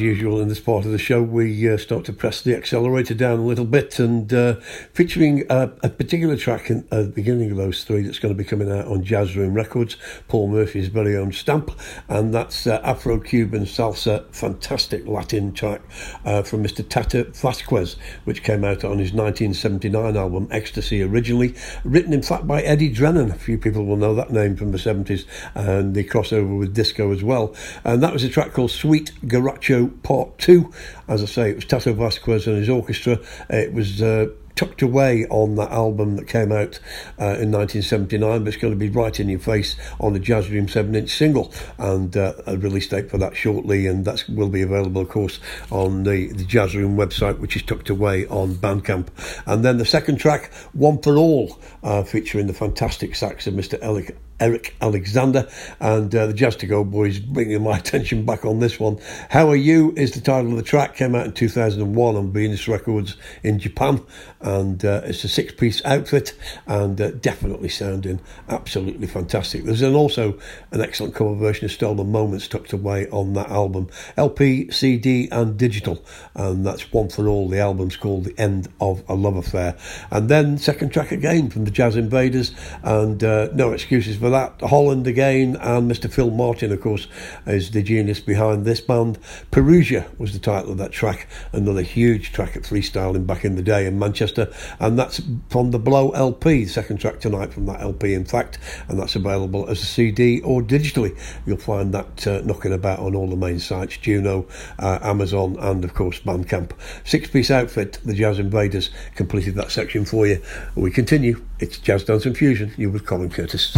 Usual in this part of the show, we uh, start to press the accelerator down a little bit and uh, featuring a, a particular track in, at the beginning of those three that's going to be coming out on Jazz Room Records, Paul Murphy's very own stamp, and that's uh, Afro Cuban Salsa, fantastic Latin track uh, from Mr. Tata Vasquez, which came out on his 1979 album Ecstasy, originally written in fact by Eddie Drennan. A few people will know that name from the 70s and the crossover with disco as well. And that was a track called Sweet Garacho Part 2. As I say, it was Tato Vasquez and his orchestra. It was uh, tucked away on that album that came out uh, in 1979, but it's going to be right in your face on the Jazz Room 7 inch single. And uh, a release date for that shortly, and that will be available, of course, on the, the Jazz Room website, which is tucked away on Bandcamp. And then the second track, One for All, uh, featuring the fantastic sax of Mr. Eric Alexander and uh, the Jazz to Go Boys bringing my attention back on this one. How Are You is the title of the track, came out in 2001 on Venus Records in Japan, and uh, it's a six piece outfit and uh, definitely sounding absolutely fantastic. There's an, also an excellent cover version of Stolen Moments tucked away on that album, LP, CD, and digital, and that's one for all. The album's called The End of a Love Affair. And then, second track again from the Jazz Invaders, and uh, no excuses for that, Holland again, and Mr. Phil Martin, of course, is the genius behind this band. Perugia was the title of that track, another huge track at freestyling back in the day in Manchester, and that's from the Blow LP, the second track tonight from that LP, in fact, and that's available as a CD or digitally. You'll find that uh, knocking about on all the main sites Juno, uh, Amazon, and of course Bandcamp. Six piece outfit, the Jazz Invaders, completed that section for you. We continue. It's Jazz Dance and Fusion. You with Colin Curtis.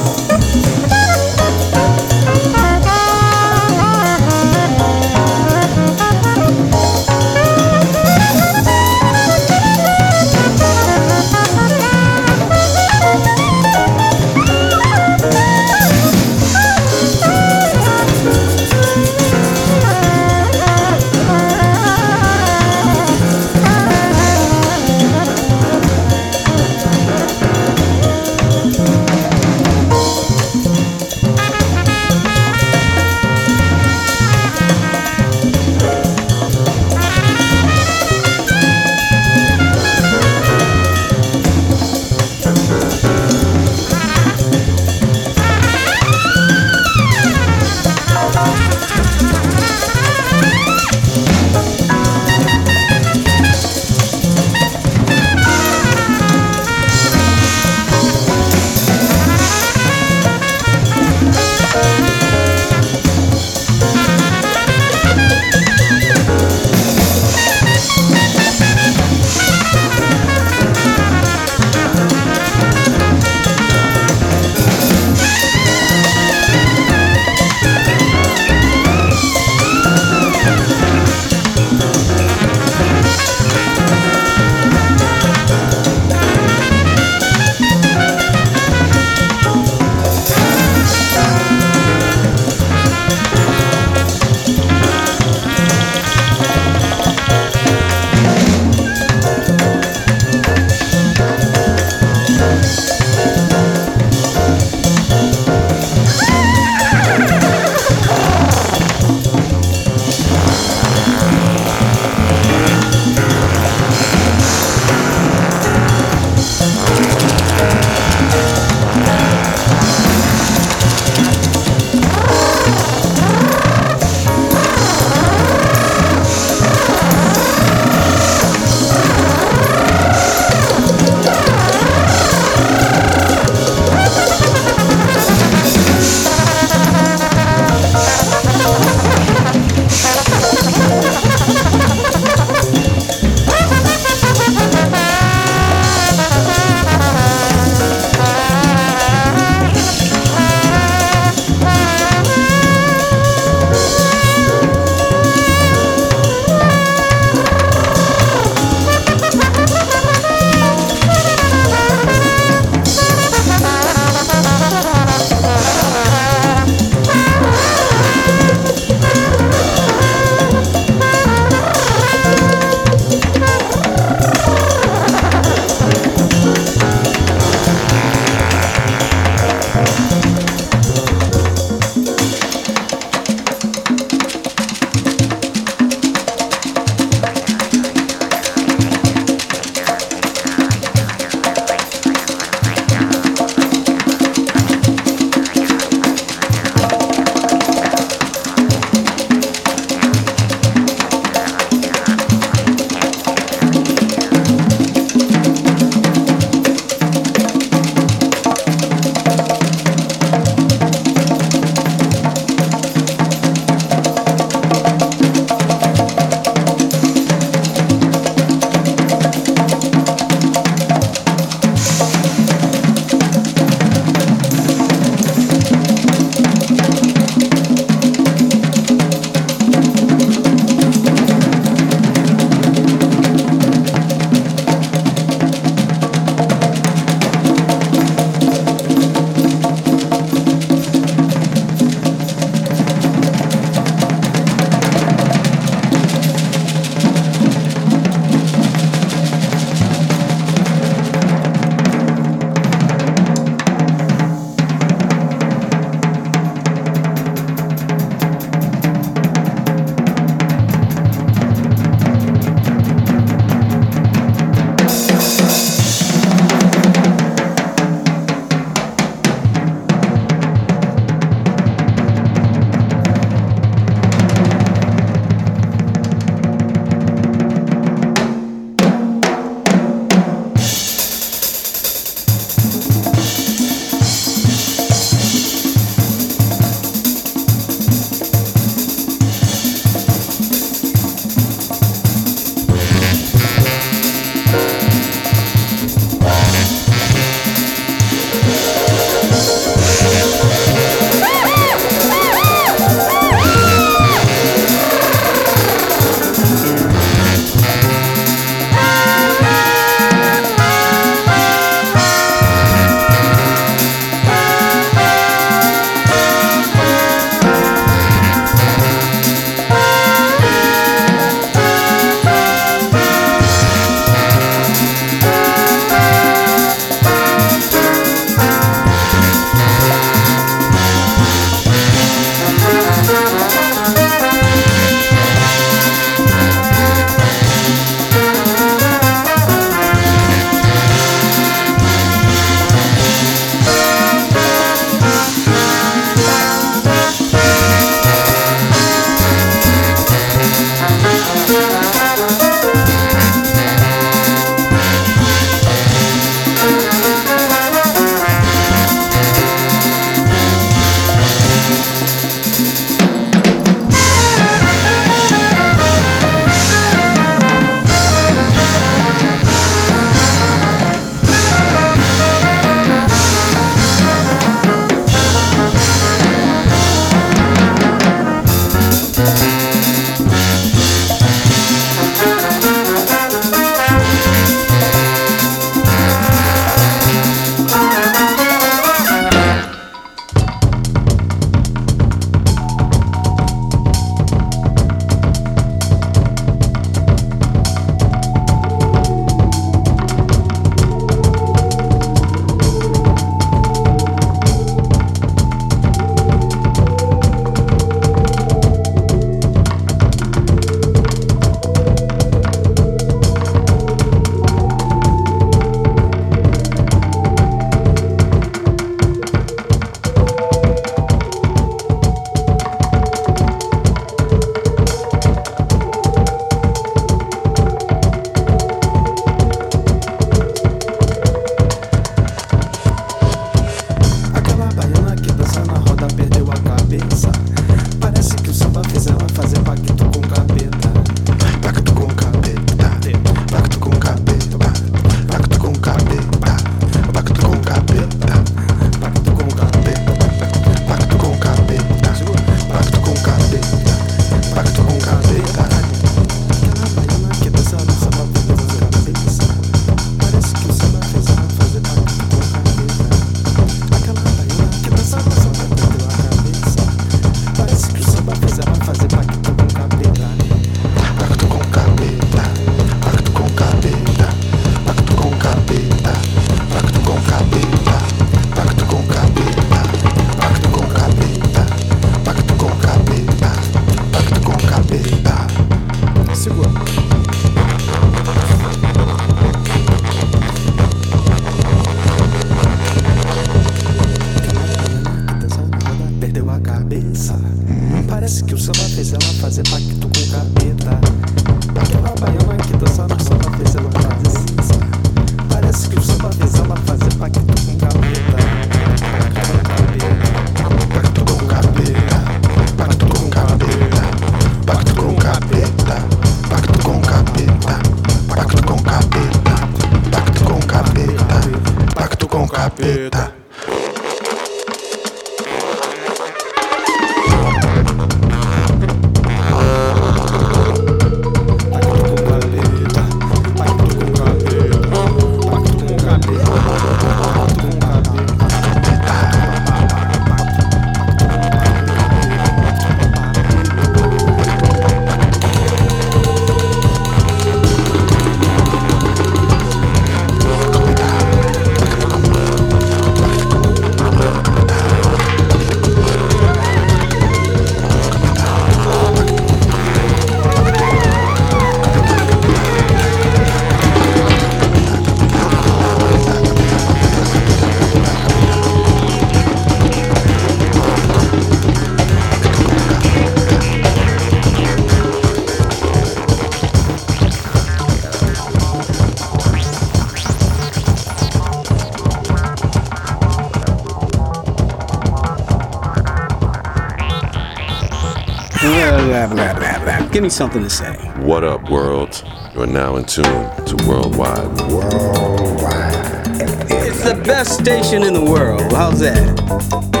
Give me something to say. What up, world? You are now in tune to Worldwide. Worldwide. It's the best station in the world. How's that?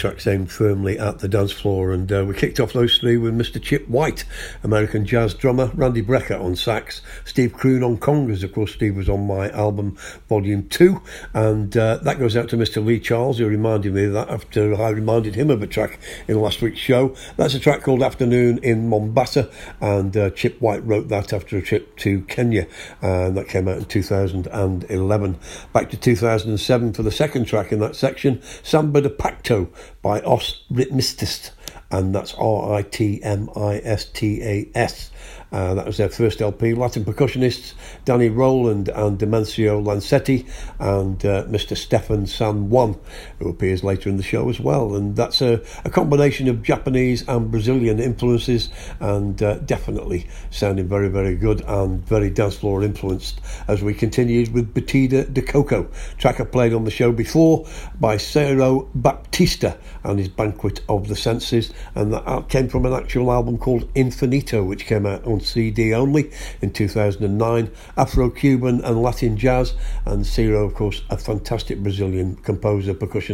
Tracks aimed firmly at the dance floor. And uh, we kicked off those three with Mr. Chip White, American jazz drummer, Randy Brecker on sax, Steve Kroon on congas. Of course, Steve was on my album Volume 2. And uh, that goes out to Mr. Lee Charles, who reminded me of that after I reminded him of a track in last week's show. That's a track called Afternoon in Mombasa. And uh, Chip White wrote that after a trip to Kenya. And that came out in 2011. Back to 2007 for the second track in that section, Samba de Pacto by Os Ritmistas, and that's R I T M I S T A S. Uh, that was their first LP. Latin percussionists Danny Rowland and Demencio Lancetti and uh, Mr. Stéphane San Juan, who appears later in the show as well. And that's a, a combination of Japanese and Brazilian influences and uh, definitely sounding very, very good and very dance floor influenced as we continued with Batida de Coco, track I played on the show before by Ciro Baptista and his Banquet of the Senses. And that came from an actual album called Infinito, which came out on CD only in 2009. Afro Cuban and Latin jazz, and Ciro, of course, a fantastic Brazilian composer, percussionist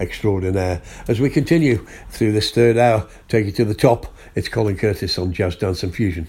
extraordinaire. As we continue through this third hour, take you to the top, it's Colin Curtis on Jazz Dance and Fusion.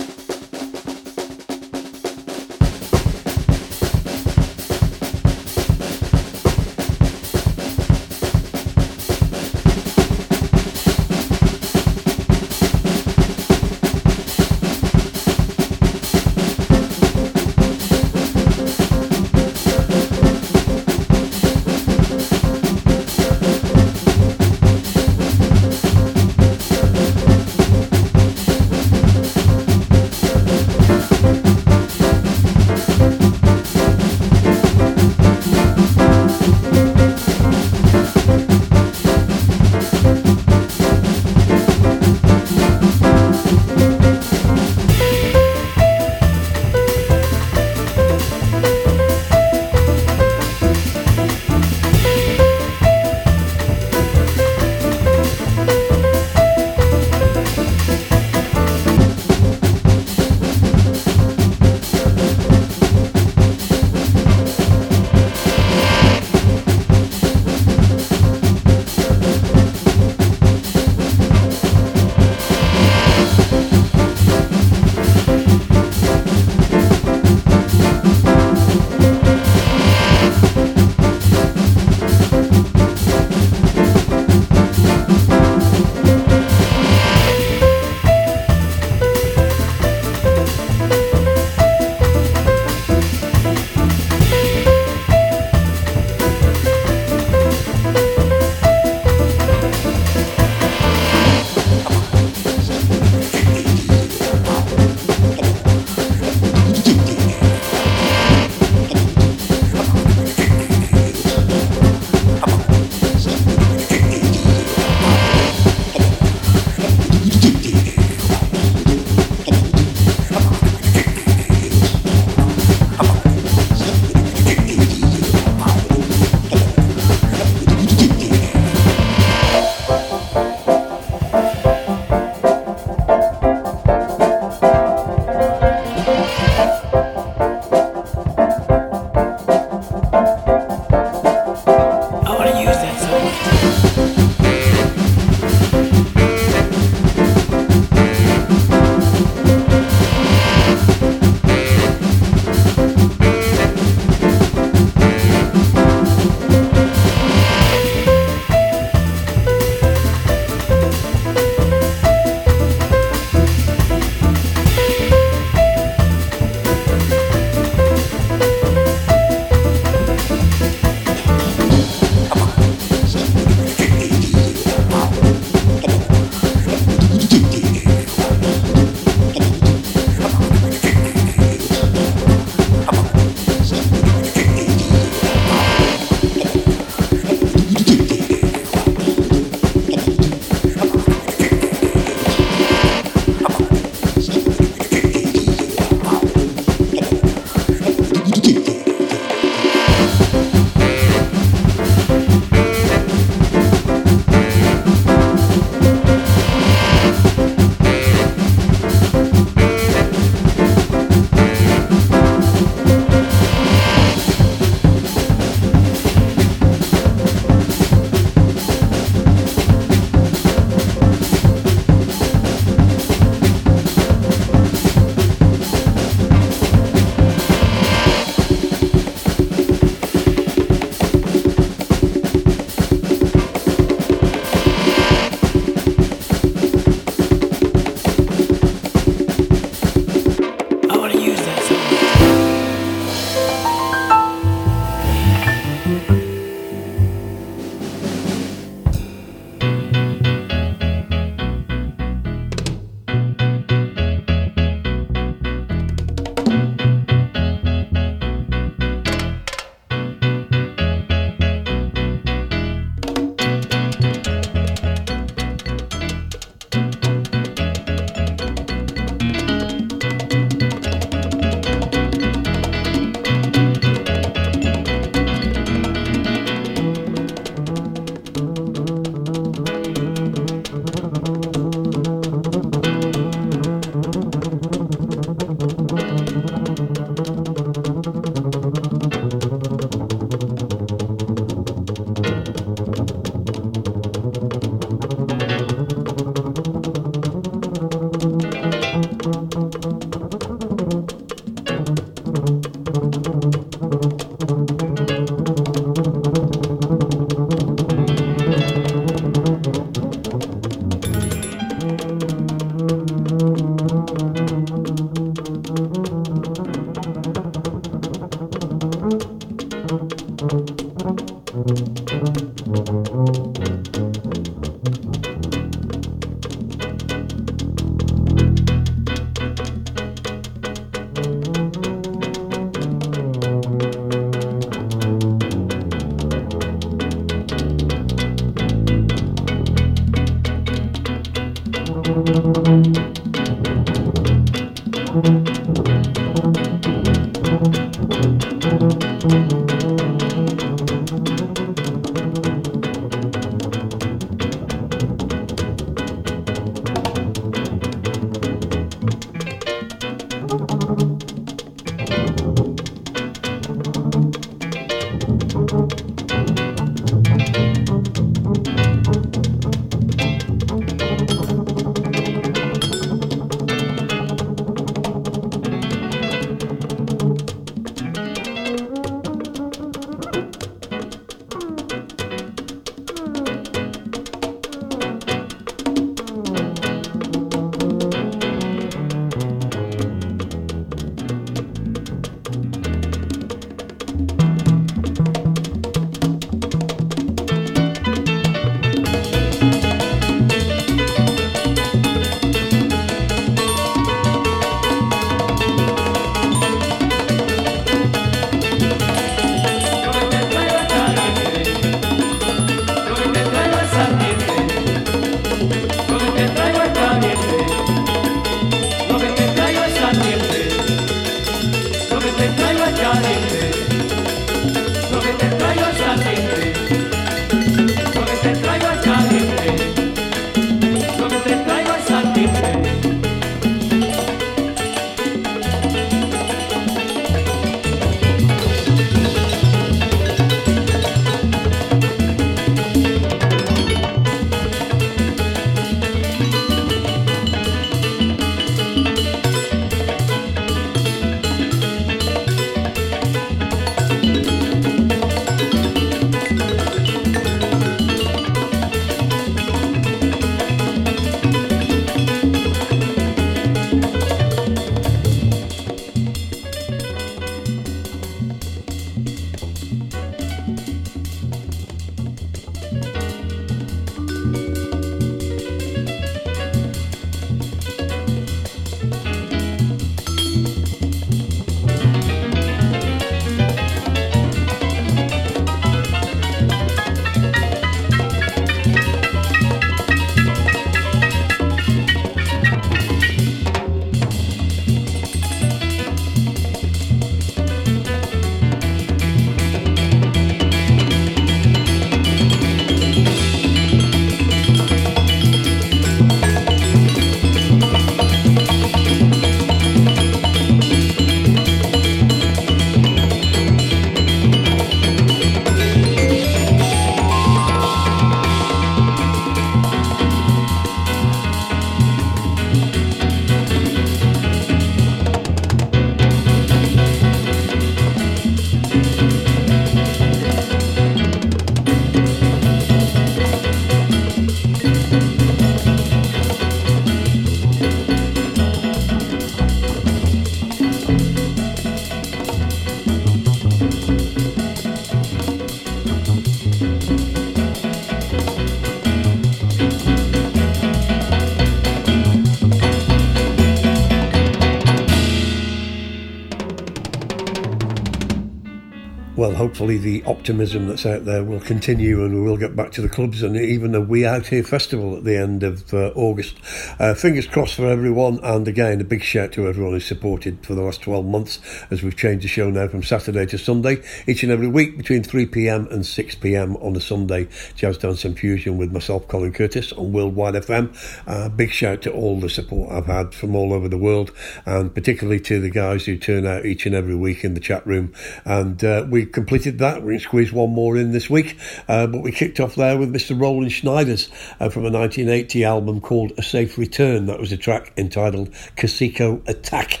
Well, hopefully the optimism that's out there will continue and we will get back to the clubs and even the We Out Here festival at the end of uh, August. Uh, fingers crossed for everyone, and again, a big shout to everyone who's supported for the last 12 months as we've changed the show now from Saturday to Sunday, each and every week between 3 pm and 6 pm on a Sunday. Jazz Dance and Fusion with myself, Colin Curtis, on Worldwide FM. Uh, big shout to all the support I've had from all over the world, and particularly to the guys who turn out each and every week in the chat room. And uh, we completed that. We're going to squeeze one more in this week, uh, but we kicked off there with Mr. Roland Schneider's uh, from a 1980 album called A Safe Return. That was a track entitled Casico Attack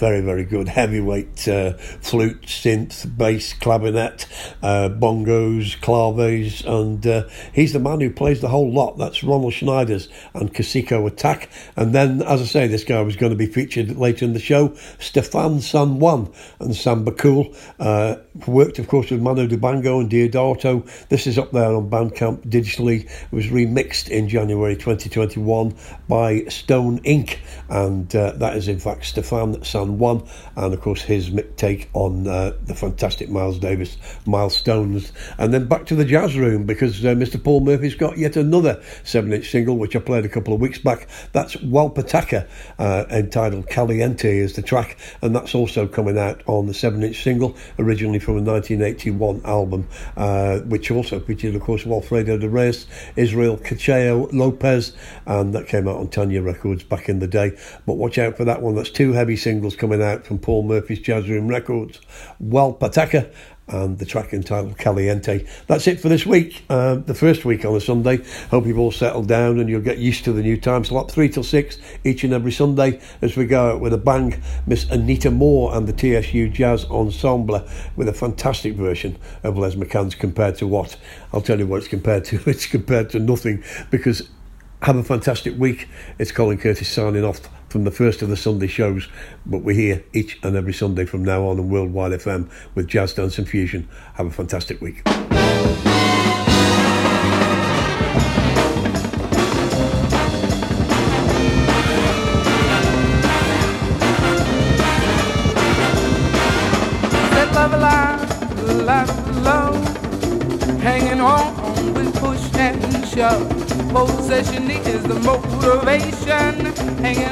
very, very good. Heavyweight uh, flute, synth, bass, clarinet, uh, bongos, claves, and uh, he's the man who plays the whole lot. That's Ronald Schneiders and Casiko Attack. And then, as I say, this guy was going to be featured later in the show, Stéphane San Juan and Sam Bakul. Uh, worked, of course, with Manu Dibango and Deodato. This is up there on Bandcamp digitally. It was remixed in January 2021 by Stone Inc. And uh, that is, in fact, Stéphane San Juan. And, of course, his take on uh, the fantastic Miles Davis milestones. And then back to the jazz room because uh, Mr. Paul Murphy's got yet another 7 inch single, which I played a couple of weeks back. That's Walpataka, uh, entitled Caliente is the track. And that's also coming out on the 7 inch single, originally from a 1981 album, uh, which also featured, of course, Walfredo de Reyes, Israel Cachao Lopez, and that came out on Tanya Records back in the day. But watch out for that one. That's two heavy singles coming out from Paul Murphy's Jazz Room Records. Walpataka and the track entitled Caliente. That's it for this week, uh, the first week on a Sunday. Hope you've all settled down and you'll get used to the new time slot, 3 till 6 each and every Sunday as we go out with a bang. Miss Anita Moore and the TSU Jazz Ensemble with a fantastic version of Les McCann's Compared to What? I'll tell you what it's compared to. It's compared to nothing because have a fantastic week. It's Colin Curtis signing off from the first of the Sunday shows, but we're here each and every Sunday from now on on Worldwide FM with Jazz Dance and Fusion. Have a fantastic week. Possession is the motivation, hanging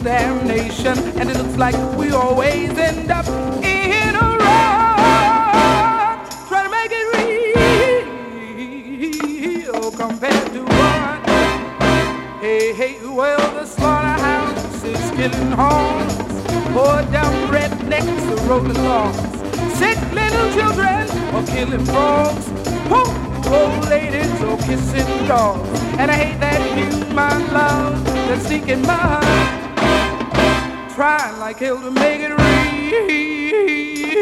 out the whole damn nation, and it looks like we always end up in a rut, trying to make it real compared to what? Hey, hey, well the slaughterhouse is killing hogs. Poor dumb rednecks are rolling logs. Sick little children are killing frogs. Poor old ladies are kissing dogs. And I hate that human love that's sneaking by. Trying like hell to make it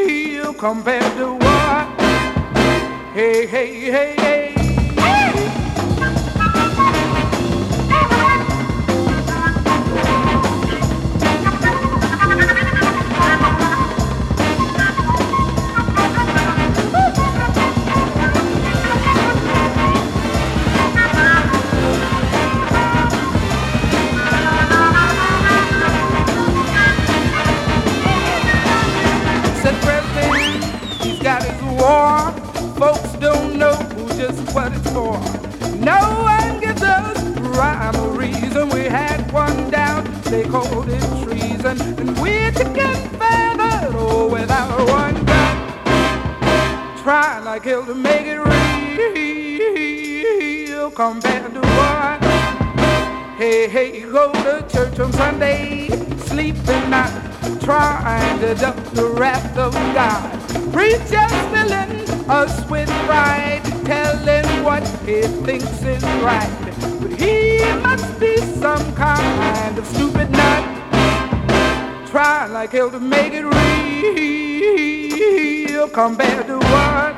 real compared to what? Hey, hey, hey, hey. They called it treason. And we're chicken feathered, oh, without one gun. Trying like hell to make it real compared to what? Hey, hey, go to church on Sunday, sleeping not trying to duck the wrath of God. Preachers filling us with pride, telling what he thinks is right. He must be some kind of stupid nut, trying like hell to make it real compared to what?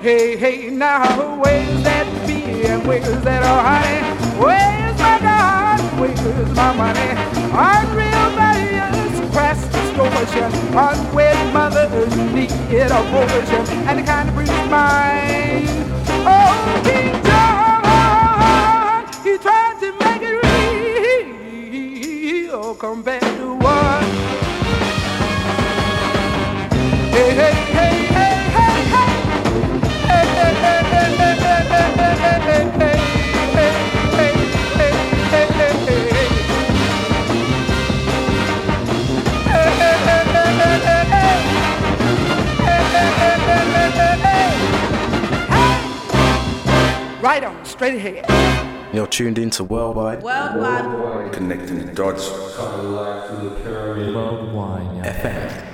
Hey, hey, now where's that beer and where's that are honey? Where's my God? Where's my money? Unreal values, crass distortion. Unwed mothers need abortion, and the kind of brings mine. Oh, King real back to what? Hey, hey, hey, hey, hey, hey. Right on, straight ahead. You're tuned into Worldwide Worldwide. Connecting the dots. FM.